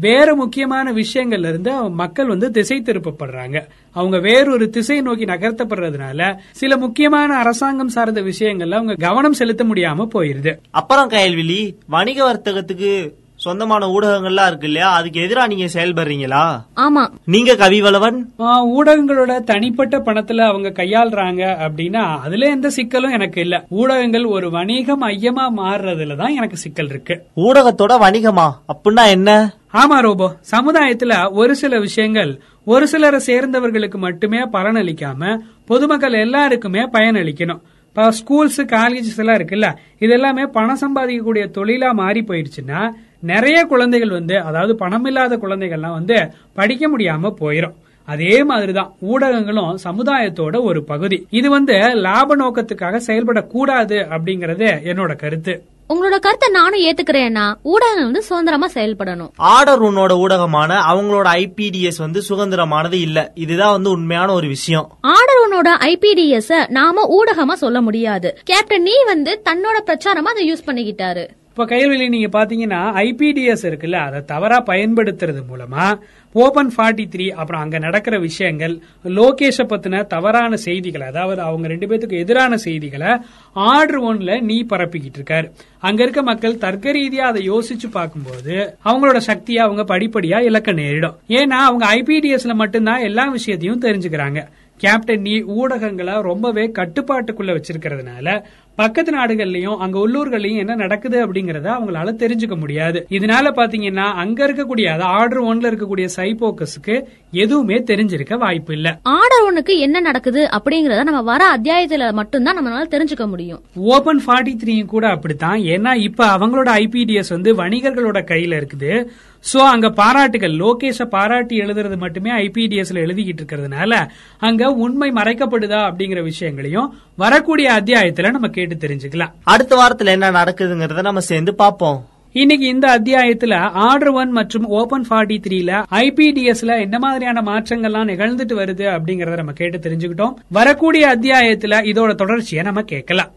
வேற முக்கியமான விஷயங்கள்ல இருந்து மக்கள் வந்து திசை திருப்பப்படுறாங்க. அவங்க வேறொரு திசை நோக்கி நகர்த்தப்படுறதுனால சில முக்கியமான அரசாங்கம் சார்ந்த விஷயங்கள்ல அவங்க கவனம் செலுத்த முடியாம போயிருது. அப்புறம் கயல்விழி வணிக வர்த்தகத்துக்கு சொந்தமான ஊடகங்கள்லாம் இருக்கு இல்லையா? அதுக்கு எதிரா நீங்க செயல்படுறீங்களா? ஆமா. நீங்க கவிவளவன் ஆ, ஊடகங்களோட தனிப்பட்ட பணத்துல அவங்க கையாளுறாங்க அப்படின்னா அதுல எந்த சிக்கலும் எனக்கு இல்ல. ஊடகங்கள் ஒரு வணிக மையமா மாறுறதுல தான் எனக்கு சிக்கல் இருக்கு. ஊடகத்தோட வணிகமா? அப்படின்னா என்ன? ஆமா ரோபோ. சமுதாயத்துல ஒரு சில விஷயங்கள் ஒரு சிலரை சேர்ந்தவர்களுக்கு மட்டுமே பலனளிக்காம பொதுமக்கள் எல்லாருக்குமே பயனளிக்கணும். இப்ப ஸ்கூல்ஸ் காலேஜஸ் எல்லாம் இருக்குல்ல? இது எல்லாமே பணம் சம்பாதிக்கக்கூடிய தொழிலா மாறி போயிடுச்சுன்னா நிறைய குழந்தைகள் வந்து அதாவது பணம் இல்லாத குழந்தைகள்லாம் வந்து படிக்க முடியாம போயிடும் அதே மாதிரிதான் ஊடகங்களும் சமுதாயத்தோட ஒரு பகுதி. இது வந்து லாப நோக்கத்துக்காக செயல்படக்கூடாது அப்படிங்கறது என்னோட கருத்து. உங்களோட கருத்தை நானும் ஏத்துக்கிறேன்னா ஊடகங்கள் வந்து சுதந்திரமா செயல்படணும். ஆர்டர் உன்னோட ஊடகமான அவங்களோட ஐபிடிஎஸ் வந்து சுதந்திரமானது இல்ல. இதுதான் வந்து உண்மையான ஒரு விஷயம். ஆர்டர் உன்னோட ஐபிடிஎஸ் நாம ஊடகமா சொல்ல முடியாது. கேப்டன் நீ வந்து தன்னோட பிரச்சாரமா அதை யூஸ் பண்ணிக்கிட்டாரு. இப்ப கையல்வெளி நீங்க பாத்தீங்கன்னா ஐபிடிஎஸ் இருக்குல்ல அதை தவறா பயன்படுத்துறது மூலமா ஓபன் ஃபார்ட்டி த்ரீ அப்புறம் அங்க நடக்கிற விஷயங்கள் லோகேஷ பத்தின தவறான செய்திகளை அதாவது அவங்க ரெண்டு பேத்துக்கு எதிரான செய்திகளை ஆர்டர் ஒன்ல நீ பரப்பிக்கிட்டு இருக்காரு. அங்க இருக்க மக்கள் தர்க்க ரீதியா அதை யோசிச்சு பார்க்கும்போது அவங்களோட சக்தியை அவங்க படிப்படியா இலக்க நேரிடும். ஏன்னா அவங்க ஐபிடிஎஸ்ல மட்டும்தான் எல்லா விஷயத்தையும் தெரிஞ்சுக்கிறாங்க. கேப்டன் நீ ஊடகங்களை ரொம்பவே கட்டுப்பாட்டுக்குள்ள வச்சிருக்கிறதுனால பக்கத்து நாடுகள்லயும் அங்க உள்ளூர்கள்லயும் என்ன நடக்குது அப்படிங்கறத அவங்களால தெரிஞ்சுக்க முடியாது. இதனால பாத்தீங்கன்னா அங்க இருக்கக்கூடிய அதாவது ஆர்டர் ஒன்ல இருக்கக்கூடிய சைபோக்கஸுக்கு எதுவுமே தெரிஞ்சிருக்க வாய்ப்பு இல்ல. ஆர்டர் ஒண்ணுக்கு என்ன நடக்குது அப்படிங்கறத நம்ம வர அத்தியாயத்துல மட்டும்தான் நம்மளால தெரிஞ்சுக்க முடியும். ஓபன் ஃபார்ட்டி த்ரீயும் கூட அப்படித்தான். ஏன்னா இப்ப அவங்களோட ஐபிடிஎஸ் வந்து வணிகர்களோட கையில இருக்குது. சோ அங்க பாராட்டுகள் லோகேஷ பாராட்டி எழுதுறது மட்டுமே ஐபிடிஎஸ்ல எழுதிக்கிட்டு இருக்கிறதுனால அங்க உண்மை மறைக்கப்படுதா அப்படிங்கிற விஷயங்களையும் வரக்கூடிய அத்தியாயத்துல நம்ம கேட்டு தெரிஞ்சுக்கலாம். அடுத்த வாரத்துல என்ன நடக்குதுங்கறத நம்ம சேர்ந்து பாப்போம் இன்னைக்கு இந்த அத்தியாயத்துல ஆர்டர் ஒன் மற்றும் ஓபன் ஃபார்ட்டி த்ரீல ஐபிடிஎஸ்ல என்ன மாதிரியான மாற்றங்கள்லாம் நிகழ்ந்துட்டு வருது அப்படிங்கறத நம்ம கேட்டு தெரிஞ்சுக்கிட்டோம். வரக்கூடிய அத்தியாயத்துல இதோட தொடர்ச்சியை நம்ம கேட்கலாம்.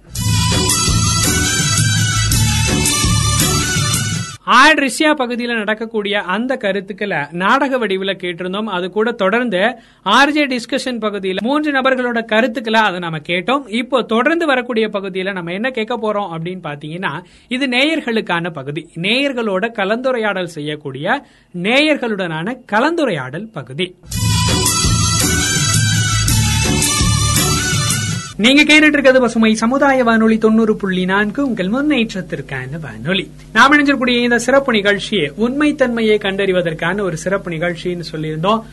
ஆட் ரிஷியா பகுதியில் நடக்கக்கூடிய அந்த கருத்துக்களை நாடக வடிவில் கேட்டிருந்தோம். அது கூட தொடர்ந்து ஆர்ஜே டிஸ்கஷன் பகுதியில் மூன்று நபர்களோட கருத்துக்களை அதை நம்ம கேட்டோம். இப்போ தொடர்ந்து வரக்கூடிய பகுதியில் நம்ம என்ன கேட்க போறோம் அப்படின்னு பாத்தீங்கன்னா இது நேயர்களுக்கான பகுதி. நேயர்களோட கலந்துரையாடல் செய்யக்கூடிய நேயர்களுடனான கலந்துரையாடல் பகுதி. நீங்க கேட்டுட்டு இருக்கிறது பசுமை சமுதாய வானொலி தொண்ணூறு புள்ளி நான்கு. உங்கள் முன்னேற்றத்திற்கான வானொலி. நாம் இணைஞ்சிருக்கூடிய இந்த சிறப்பு நிகழ்ச்சியை உண்மை தன்மையை கண்டறிவதற்கான ஒரு சிறப்பு நிகழ்ச்சின்னு சொல்லியிருந்தோம்.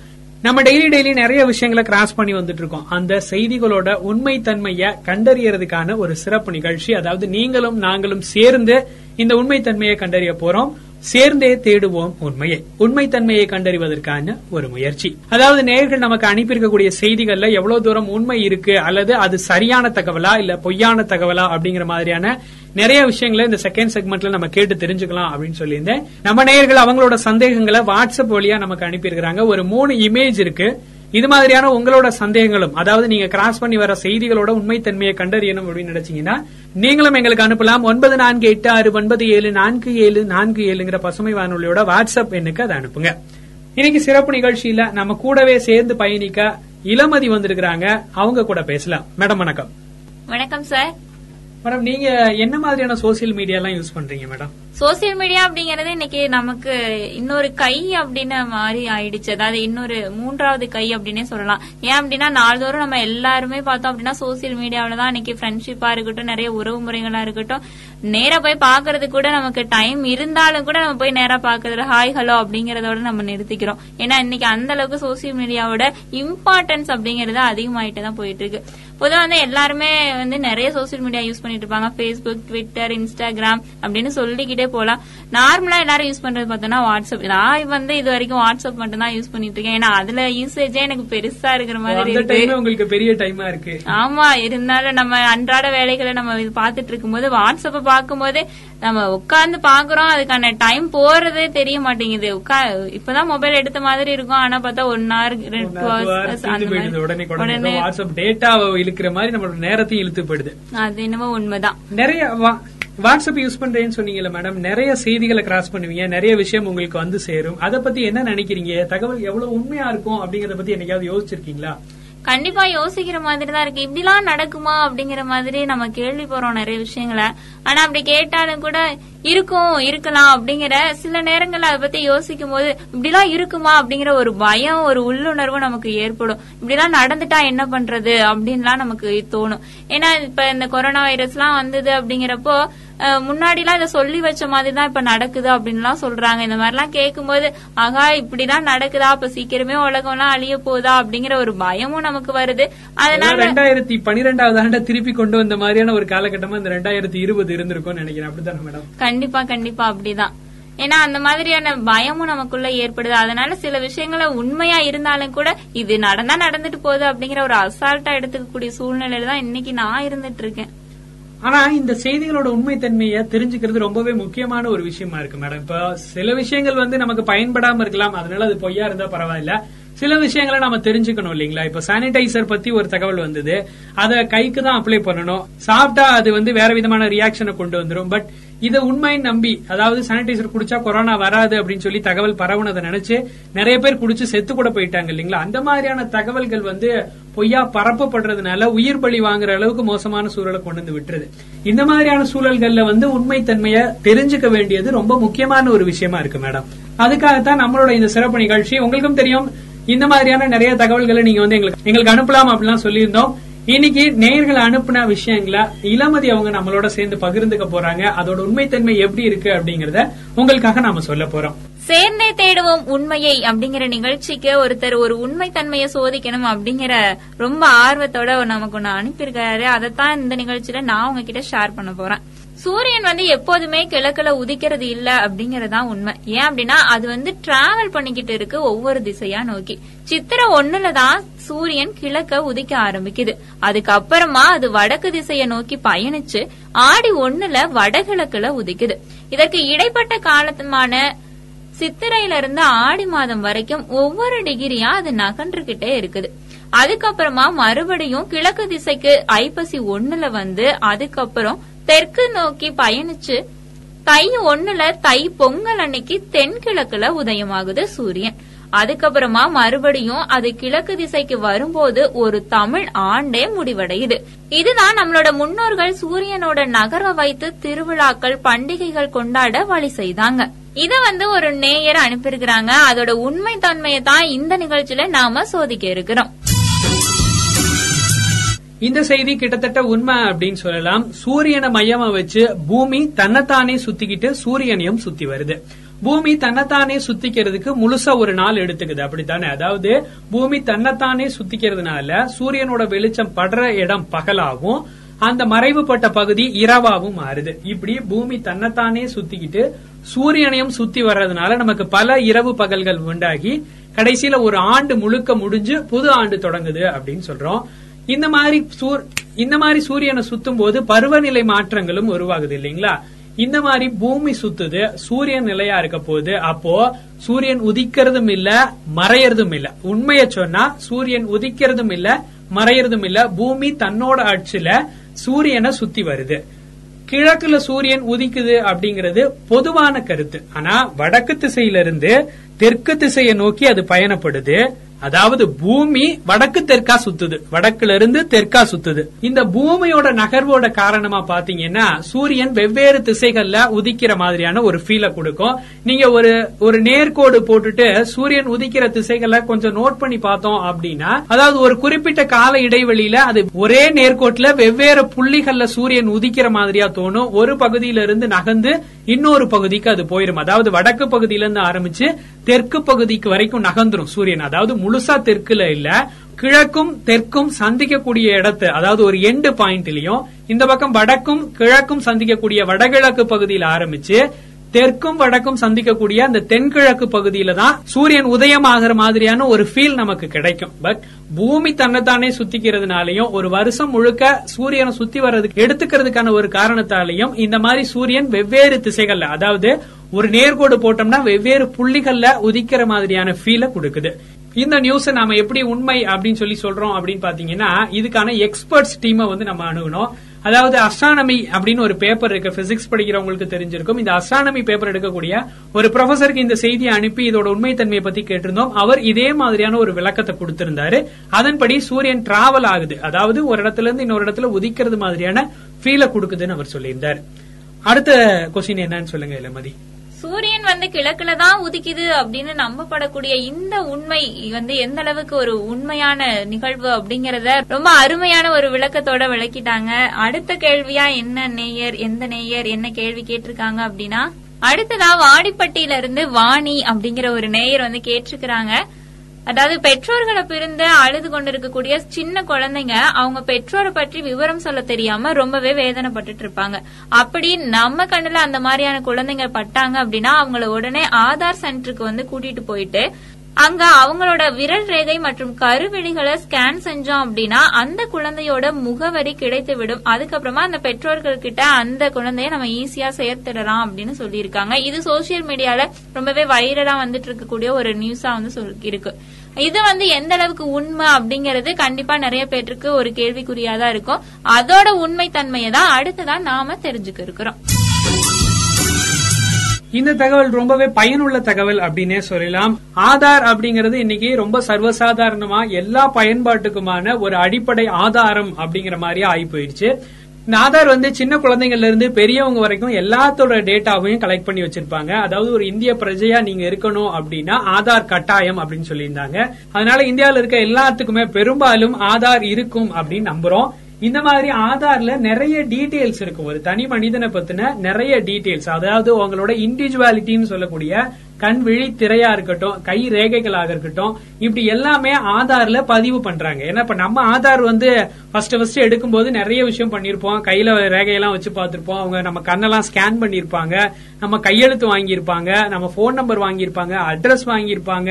நம்ம டெய்லி டெய்லி நிறைய விஷயங்களை கிராஸ் பண்ணி வந்துட்டு இருக்கோம் அந்த செய்திகளோட உண்மை தன்மையை கண்டறியறதுக்கான ஒரு சிறப்பு நிகழ்ச்சி. அதாவது நீங்களும் நாங்களும் சேர்ந்து இந்த உண்மை தன்மையை கண்டறிய போறோம். சேர்ந்தே தேடுவோம் உண்மையை. தன்மையை கண்டறிவதற்கான ஒரு முயற்சி. அதாவது நேர்கள் நமக்கு அனுப்பியிருக்கக்கூடிய செய்திகள்ல எவ்வளவு தூரம் உண்மை இருக்கு அல்லது அது சரியான தகவலா இல்ல பொய்யான தகவலா அப்படிங்கிற மாதிரியான நிறைய விஷயங்களை இந்த செகண்ட் செக்மெண்ட்ல நம்ம கேட்டு தெரிஞ்சுக்கலாம் அப்படின்னு சொல்லியிருந்தேன். நம்ம நேயர்கள் அவங்களோட சந்தேகங்களை வாட்ஸ்அப் வழியா நமக்கு அனுப்பியிருக்கிறாங்க. ஒரு மூணு இமேஜ் இருக்கு. இது மாதிரியான உங்களோட சந்தேகங்களும் அதாவது நீங்க கிராஸ் பண்ணி வர செய்திகளோட உண்மைத்தன்மையை கண்டறியணும் அப்படின்னு நினைச்சீங்கன்னா நீங்களும் எங்களுக்கு அனுப்பலாம். ஒன்பது நான்கு எட்டு ஆறு ஒன்பது ஏழு நான்கு ஏழு நான்கு ஏழுங்கிற பசுமை வானொலியோட வாட்ஸ்அப் எண்ணுக்கு அதை அனுப்புங்க. இன்னைக்கு சிறப்பு நிகழ்ச்சியில நம்ம கூடவே சேர்ந்து பயணிக்க இளமதி வந்திருக்கிறாங்க. அவங்க கூட பேசலாம். மேடம் வணக்கம். வணக்கம் சார். மேடம் நீங்க என்ன மாதிரியான சோசியல் மீடியா எல்லாம் யூஸ் பண்றீங்க மேடம் சோசியல் மீடியா அப்படிங்கறது இன்னைக்கு நமக்கு இன்னொரு கை அப்படின்ன மாதிரி ஆயிடுச்சு. அதாவது இன்னொரு மூன்றாவது கை அப்படின்னே சொல்லலாம். ஏன் அப்படின்னா நாள்தோறும் நம்ம எல்லாருமே பார்த்தோம் அப்படின்னா சோசியல் மீடியாவில தான் இன்னைக்கு ஃப்ரெண்ட்ஷிப்பா இருக்கட்டும் நிறைய உறவு முறைகளா இருக்கட்டும் நேரா போய் பாக்குறது கூட நமக்கு டைம் இருந்தாலும் கூட நம்ம போய் நேரா பாக்குறது ஹாய் ஹலோ அப்படிங்கறதோட நம்ம நிறுத்திக்கிறோம். ஏன்னா இன்னைக்கு அந்த அளவுக்கு சோசியல் மீடியாவோட இம்பார்ட்டன்ஸ் அப்படிங்கறது அதிகமாயிட்டு தான் போயிட்டு இருக்கு. பொதுவா வந்து எல்லாருமே வந்து நிறைய சோசியல் மீடியா யூஸ் பண்ணிட்டு இருப்பாங்க. ஃபேஸ்புக் ட்விட்டர் இன்ஸ்டாகிராம் அப்படின்னு சொல்லிக்கிட்டே போலாம். நார்மலா எல்லாரும் யூஸ் பண்றது பார்த்தோம்னா வாட்ஸ்அப் நான் வந்து இது வரைக்கும் வாட்ஸ்அப் மட்டும் தான் யூஸ் பண்ணிட்டு இருக்கேன். ஏன்னா அதுல யூசேஜே எனக்கு பெருசா இருக்கிற மாதிரி இருக்கு. உங்களுக்கு பெரிய டைமா இருக்கு. ஆமா இருந்தாலும் நம்ம அன்றாட வேலைகளை நம்ம இது பாத்துட்டு இருக்கும்போது வாட்ஸ்அப்ப பார்க்கும்போது நம்ம உட்கார்ந்து பாக்குறோம் அதுக்கான டைம் போறதே தெரிய மாட்டேங்குது. உட்கா இப்பதான் மொபைல் எடுத்த மாதிரி இருக்கும். ஆனா பார்த்தா ஒன் ஹவர் ரெண்டு ஹவர்ஸ் உடனே வாட்ஸ்அப் டேட்டாவை இழுக்கிற மாதிரி நம்மளோட நேரத்தையும் இழுத்து போயிடுது அது என்னமோ உண்மைதான். நிறைய வாட்ஸ்அப் யூஸ் பண்றேன்னு சொன்னீங்கல்ல மேடம் நிறைய செய்திகளை கிராஸ் பண்ணுவீங்க நிறைய விஷயம் உங்களுக்கு வந்து சேரும். அத பத்தி என்ன நினைக்கிறீங்க? தகவல் எவ்வளவு உண்மையா இருக்கும் அப்படிங்கறத பத்தி என்னைக்காவது யோசிச்சிருக்கீங்களா? கண்டிப்பா யோசிக்கிற மாதிரி தான் இருக்கு. இப்படிலாம் நடக்குமா அப்படிங்கிற மாதிரி நம்ம கேள்வி போறோம் நிறைய விஷயங்களை. ஆனா அப்படி கேட்டாலும் கூட இருக்கும் இருக்கலாம் அப்படிங்கிற சில நேரங்கள்ல அதை பத்தி யோசிக்கும் போது இப்படிலாம் இருக்குமா அப்படிங்கிற ஒரு பயம் ஒரு உள்ளுணர்வு நமக்கு ஏற்படும். இப்படிலாம் நடந்துட்டா என்ன பண்றது அப்படின்லாம் நமக்கு தோணும். ஏன்னா இப்ப இந்த கொரோனா வைரஸ் எல்லாம் வந்தது அப்படிங்கிறப்போ முன்னாடிலாம் இதை சொல்லி வச்ச மாதிரி தான் இப்ப நடக்குது அப்படின்லாம் சொல்றாங்க. இந்த மாதிரிலாம் கேட்கும்போது ஆகா இப்படிதான் நடக்குதா? அப்ப சீக்கிரமே உலகம்லாம் அழிய போதா? அப்படிங்கிற ஒரு பயமும் நமக்கு வருது. அதனால ரெண்டாயிரத்தி பனிரெண்டாவது ஆண்ட திருப்பி கொண்டு வந்த மாதிரியான ஒரு காலகட்டமா இந்த ரெண்டாயிரத்தி இருபது இருந்திருக்கும்னு நினைக்கிறேன். அப்படித்தானே மேடம்? கண்டிப்பா கண்டிப்பா அப்படிதான். ஏன்னா அந்த மாதிரியான பயமும் நமக்குள்ள ஏற்படுது. அதனால சில விஷயங்கள உண்மையா இருந்தாலும் கூட இது நடந்தா நடந்துட்டு போகுது அப்படிங்கிற ஒரு அசால்ட்டா எடுத்துக்கக்கூடிய சூழ்நிலையில தான் இன்னைக்கு நான் இருந்துட்டு இருக்கேன். ஆனா இந்த செய்திகளோட உண்மைத்தன்மையை தெரிஞ்சுக்கிறது ரொம்பவே முக்கியமான ஒரு விஷயமா இருக்கு மேடம். இப்போ சில விஷயங்கள் வந்து நமக்கு பயன்படாம இருக்கலாம். அதனால அது பொய்யா இருந்தா பரவாயில்ல. சில விஷயங்களை நம்ம தெரிஞ்சுக்கணும் இல்லைங்களா? இப்ப சானிடைசர் பத்தி ஒரு தகவல் வந்தது. அத கைக்கு தான் அப்ளை பண்ணணும். சாப்பிட்டா அது வந்து வேற விதமான ரியாக்ஷனை கொண்டு வந்துரும். பட் இதை உண்மைன்னு நம்பி அதாவது சானிடைசர் குடிச்சா கொரோனா வராது அப்படின்னு சொல்லி தகவல் பரவுனதை நினைச்சு நிறைய பேர் குடிச்சு செத்து கூட போயிட்டாங்க இல்லைங்களா? அந்த மாதிரியான தகவல்கள் வந்து பொய்யா பரப்பப்படுறதுனால உயிர் பலி வாங்குற அளவுக்கு மோசமான சூழலை கொண்டு வந்து விட்டுருது. இந்த மாதிரியான சூழல்கள்ல வந்து உண்மை தன்மையை தெரிஞ்சுக்க வேண்டியது ரொம்ப முக்கியமான ஒரு விஷயமா இருக்கு மேடம். அதுக்காகத்தான் நம்மளோட இந்த சிறப்பு நிகழ்ச்சி. உங்களுக்கும் தெரியும் இந்த மாதிரியான நிறைய தகவல்களை நீங்க வந்து எங்களுக்கு எங்களுக்கு அனுப்பலாம் அப்படிலாம் சொல்லியிருந்தோம். இன்னைக்கு நேர்கள் அனுப்புன விஷயங்களை இளமதி அவங்க நம்மளோட சேர்ந்து பகிர்ந்துக்க போறாங்க. அதோட உண்மைத்தன்மை எப்படி இருக்கு அப்படிங்கறத உங்களுக்காக நாம சொல்ல போறோம். சேர்ந்தே தேடுவோம் உண்மையை அப்படிங்கிற நிகழ்ச்சிக்கு ஒருத்தர் ஒரு உண்மை தன்மையை சோதிக்கணும் அப்படிங்கிற ரொம்ப ஆர்வத்தோட நமக்கு ஒண்ணு அனுப்பியிருக்காரு. அதைத்தான் இந்த நிகழ்ச்சியில நான் உங்ககிட்ட ஷேர் பண்ண போறேன். சூரியன் வந்து எப்போதுமே கிழக்குல உதிக்கிறது இல்ல அப்படிங்கறதான் உண்மை. ஏன் அப்படின்னா அது வந்து டிராவல் பண்ணிக்கிட்டு இருக்கு ஒவ்வொரு திசையா நோக்கி. சித்திரை ஒண்ணுலதான் சூரியன் கிழக்க உதிக்க ஆரம்பிக்குது. அதுக்கப்புறமா அது வடக்கு திசையை நோக்கி பயணிச்சு ஆடி ஒண்ணுல வடகிழக்குல உதிக்குது. இதற்கு இடைப்பட்ட காலத்துமான சித்திரையில இருந்து ஆடி மாதம் வரைக்கும் ஒவ்வொரு டிகிரியா அது நகன்றுகிட்டே இருக்குது. அதுக்கப்புறமா மறுபடியும் கிழக்கு திசைக்கு ஐப்பசி ஒண்ணுல வந்து அதுக்கப்புறம் தெற்கு நோக்கி பயணிச்சு தை ஒண்ணுல தை பொங்கல் அன்னைக்கு தென்கிழக்குல உதயமாகுது சூரியன். அதுக்கப்புறமா மறுபடியும் அது கிழக்கு திசைக்கு வரும்போது ஒரு தமிழ் ஆண்டே முடிவடையுது. இதுதான் நம்மளோட முன்னோர்கள் சூரியனோட நகர வைத்து திருவிழாக்கள் பண்டிகைகள் கொண்டாட வழி செய்தாங்க. இத வந்து ஒரு நேயர் அனுப்பியிருக்கிறாங்க. அதோட உண்மை தன்மையை தான் இந்த நிகழ்ச்சியில நாம சோதிக்க இருக்கிறோம். இந்த செய்தி கிட்டத்தட்ட உண்மை அப்படின்னு சொல்லலாம். சூரியனை மையமா வச்சு பூமி தன்னைத்தானே சுத்திக்கிட்டு சூரியனையும் சுத்தி வருது. பூமி தன்னைத்தானே சுத்திக்கிறதுக்கு முழுசா ஒரு நாள் எடுத்துக்குது. அப்படித்தானே? அதாவது பூமி தன்னைத்தானே சுத்திக்கிறதுனால சூரியனோட வெளிச்சம் படுற இடம் பகலாகும். அந்த மறைவுபட்ட பகுதி இரவாவும் மாறுது. இப்படி பூமி தன்னைத்தானே சுத்திக்கிட்டு சூரியனையும் சுத்தி வர்றதுனால நமக்கு பல இரவு பகல்கள் உண்டாகி கடைசியில ஒரு ஆண்டு முழுக்க முடிஞ்சு புது ஆண்டு தொடங்குது அப்படின்னு சொல்றோம். இந்த மாதிரி சூர்- இந்த மாதிரி சூரியனை சுத்தும் போது பருவநிலை மாற்றங்களும் உருவாகுது இல்லைங்களா? இந்த மாதிரி பூமி சுத்துது சூரியன் நிலையா இருக்க போகுது அப்போ சூரியன் உதிக்கிறதும் இல்ல மறையறதும் இல்ல. உண்மைய சொன்னா சூரியன் உதிக்கிறதும் இல்ல மறையறதும் இல்ல. பூமி தன்னோட ஆட்சியில சூரியனை சுத்தி வருது. கிழக்குல சூரியன் உதிக்குது அப்படிங்கிறது பொதுவான கருத்து. ஆனா வடக்கு திசையில இருந்து தெற்கு திசையை நோக்கி அது பயணப்படுது. அதாவது பூமி வடக்கு தெற்கா சுத்துது. வடக்குல இருந்து தெற்கா சுத்துது. இந்த பூமியோட நகர்வோட காரணமா பாத்தீங்கன்னா சூரியன் வெவ்வேறு திசைகள்ல உதிக்கிற மாதிரியான ஒரு ஃபீலை கொடுக்கும். நீங்க ஒரு ஒரு நேர்கோடு போட்டுட்டு சூரியன் உதிக்கிற திசைகளை கொஞ்சம் நோட் பண்ணி பார்த்தோம் அப்படின்னா அதாவது ஒரு குறிப்பிட்ட கால இடைவெளியில அது ஒரே நேர்கோட்டுல வெவ்வேறு புள்ளிகள்ல சூரியன் உதிக்கிற மாதிரியா தோணும். ஒரு பகுதியில இருந்து நகர்ந்து இன்னொரு பகுதிக்கு அது போயிரும். அதாவது வடக்கு பகுதியில இருந்து ஆரம்பிச்சு தெற்கு பகுதிக்கு வரைக்கும் நகர்ந்துரும் சூரியன். அதாவது முழுசா தெற்குல இல்ல கிழக்கும் தெற்கும் சந்திக்கக்கூடிய இடத்து அதாவது ஒரு எண்டு பாயிண்ட்லயும் இந்த பக்கம் வடக்கும் கிழக்கும் சந்திக்கக்கூடிய வடகிழக்கு பகுதியில் ஆரம்பிச்சு தெற்கும் வடக்கும் சந்திக்கக்கூடிய அந்த தென்கிழக்கு பகுதியில தான் சூரியன் உதயமாகிற மாதிரியான ஒரு ஃபீல் நமக்கு கிடைக்கும். பட் பூமி தன்னைத்தானே சுத்திக்கிறதுனாலையும் ஒரு வருஷம் முழுக்க சூரியனை சுத்தி வர்றதுக்கு எடுத்துக்கிறதுக்கான ஒரு காரணத்தாலையும் இந்த மாதிரி சூரியன் வெவ்வேறு திசைகள்ல அதாவது ஒரு நேர்கோடு போட்டோம்னா வெவ்வேறு புள்ளிகள்ல உதிக்கிற மாதிரியான ஃபீலை கொடுக்குது. இந்த நியூஸ் நாம எப்படி உண்மை அப்படின்னு சொல்லி சொல்றோம் அப்படின்னு பாத்தீங்கன்னா இதுக்கான எக்ஸ்பர்ட்ஸ் டீமை வந்து நம்ம அணுகணும். அதாவது அஸ்ட்ரானமி அப்படின்னு ஒரு பேப்பர் இருக்கு. பிசிக்ஸ் படிக்கிறவங்களுக்கு தெரிஞ்சிருக்கும். இந்த அஸ்ட்ரானமி பேப்பர் எடுக்கக்கூடிய ஒரு ப்ரொஃபசருக்கு இந்த செய்தியை அனுப்பி இதோட உண்மைத்தன்மையை பத்தி கேட்டிருந்தோம். அவர் இதே மாதிரியான ஒரு விளக்கத்தை கொடுத்திருந்தாரு. அதன்படி சூரியன் டிராவல் ஆகுது. அதாவது ஒரு இடத்துல இருந்து இன்னொரு இடத்துல உதிக்கிறது மாதிரியான ஃபீலை கொடுக்குதுன்னு அவர் சொல்லியிருந்தார். அடுத்த கொஸ்டின் என்னன்னு சொல்லுங்க இளமதி. சூரியன் வந்து கிழக்குல தான் உதிக்குது அப்படின்னு நம்பப்படக்கூடிய இந்த உண்மை வந்து எந்த அளவுக்கு ஒரு உண்மையான நிகழ்வு அப்படிங்கறத ரொம்ப அருமையான ஒரு விளக்கத்தோட விளக்கிட்டாங்க. அடுத்த கேள்வியா என்ன நேயர் எந்த நேயர் என்ன கேள்வி கேட்டிருக்காங்க அப்படின்னா அடுத்ததா வாடிப்பட்டியில இருந்து வாணி அப்படிங்கிற ஒரு நேயர் வந்து கேட்டிருக்கிறாங்க. அதாவது பெற்றோர்களை பிரிந்து அழுது கொண்டிருக்கக்கூடிய சின்ன குழந்தைங்க அவங்க பெற்றோரை பற்றி விவரம் சொல்ல தெரியாம ரொம்பவே வேதனைப்பட்டுட்டு இருப்பாங்க. அப்படி நம்ம கண்ணுல அந்த மாதிரியான குழந்தைங்க பட்டாங்க அப்படின்னா அவங்கள உடனே ஆதார் சென்டருக்கு வந்து கூட்டிட்டு போயிட்டு அங்க அவங்களோட விரல் ரேகை மற்றும் கருவிழிகளை ஸ்கேன் செஞ்சோம் அப்படின்னா அந்த குழந்தையோட முகவரி கிடைத்து விடும் அதுக்கப்புறமா அந்த பெற்றோர்கள் கிட்ட அந்த குழந்தைய நம்ம ஈஸியா சேர்த்துடலாம் அப்படின்னு சொல்லியிருக்காங்க. இது சோசியல் மீடியால ரொம்பவே வைரலா வந்துட்டு இருக்கக்கூடிய ஒரு நியூஸா வந்து சொல் இருக்கு. இது வந்து எந்த அளவுக்கு உண்மை அப்படிங்கறது கண்டிப்பா நிறைய பேருக்கு ஒரு கேள்விக்குறியாதான் இருக்கும். அதோட உண்மை தன்மையை தான் அடுத்ததான் நாம தெரிஞ்சுக்க இருக்கிறோம். இந்த தகவல் ரொம்பவே பயனுள்ள தகவல் அப்படின்னே சொல்லலாம். ஆதார் அப்படிங்கிறது இன்னைக்கு ரொம்ப சர்வசாதாரணமா எல்லா பயன்பாட்டுக்குமான ஒரு அடிப்படை ஆதாரம் அப்படிங்கிற மாதிரி ஆகி போயிடுச்சு. இந்த ஆதார் வந்து சின்ன குழந்தைங்கள்ல இருந்து பெரியவங்க வரைக்கும் எல்லாத்தோட டேட்டாவையும் கலெக்ட் பண்ணி வச்சிருப்பாங்க. அதாவது ஒரு இந்திய பிரஜையா நீங்க இருக்கணும் அப்படின்னா ஆதார் கட்டாயம் அப்படின்னு சொல்லியிருந்தாங்க. அதனால இந்தியாவில் இருக்க எல்லாத்துக்குமே பெரும்பாலும் ஆதார் இருக்கும் அப்படின்னு நம்புறோம். இந்த மாதிரி ஆதார்ல நிறைய டீடைல்ஸ் இருக்கும். ஒரு தனி மனிதனை பத்தின நிறைய டீடைல்ஸ் அதாவது உங்களோட இண்டிவிஜுவாலிட்டின்னு சொல்லக்கூடிய கண் விழி திரையா இருக்கட்டும் கை ரேகைகளாக இருக்கட்டும் இப்படி எல்லாமே ஆதார்ல பதிவு பண்றாங்க. ஏன்னா இப்ப நம்ம ஆதார் வந்து ஃபர்ஸ்ட் ஃபர்ஸ்ட் எடுக்கும்போது நிறைய விஷயம் பண்ணிருப்போம் கையில ரேகையெல்லாம் வச்சு பார்த்திருப்போம். அவங்க நம்ம கண்ணெல்லாம் ஸ்கேன் பண்ணிருப்பாங்க நம்ம கையெழுத்து வாங்கியிருப்பாங்க. நம்ம போன் நம்பர் வாங்கியிருப்பாங்க. அட்ரஸ் வாங்கியிருப்பாங்க.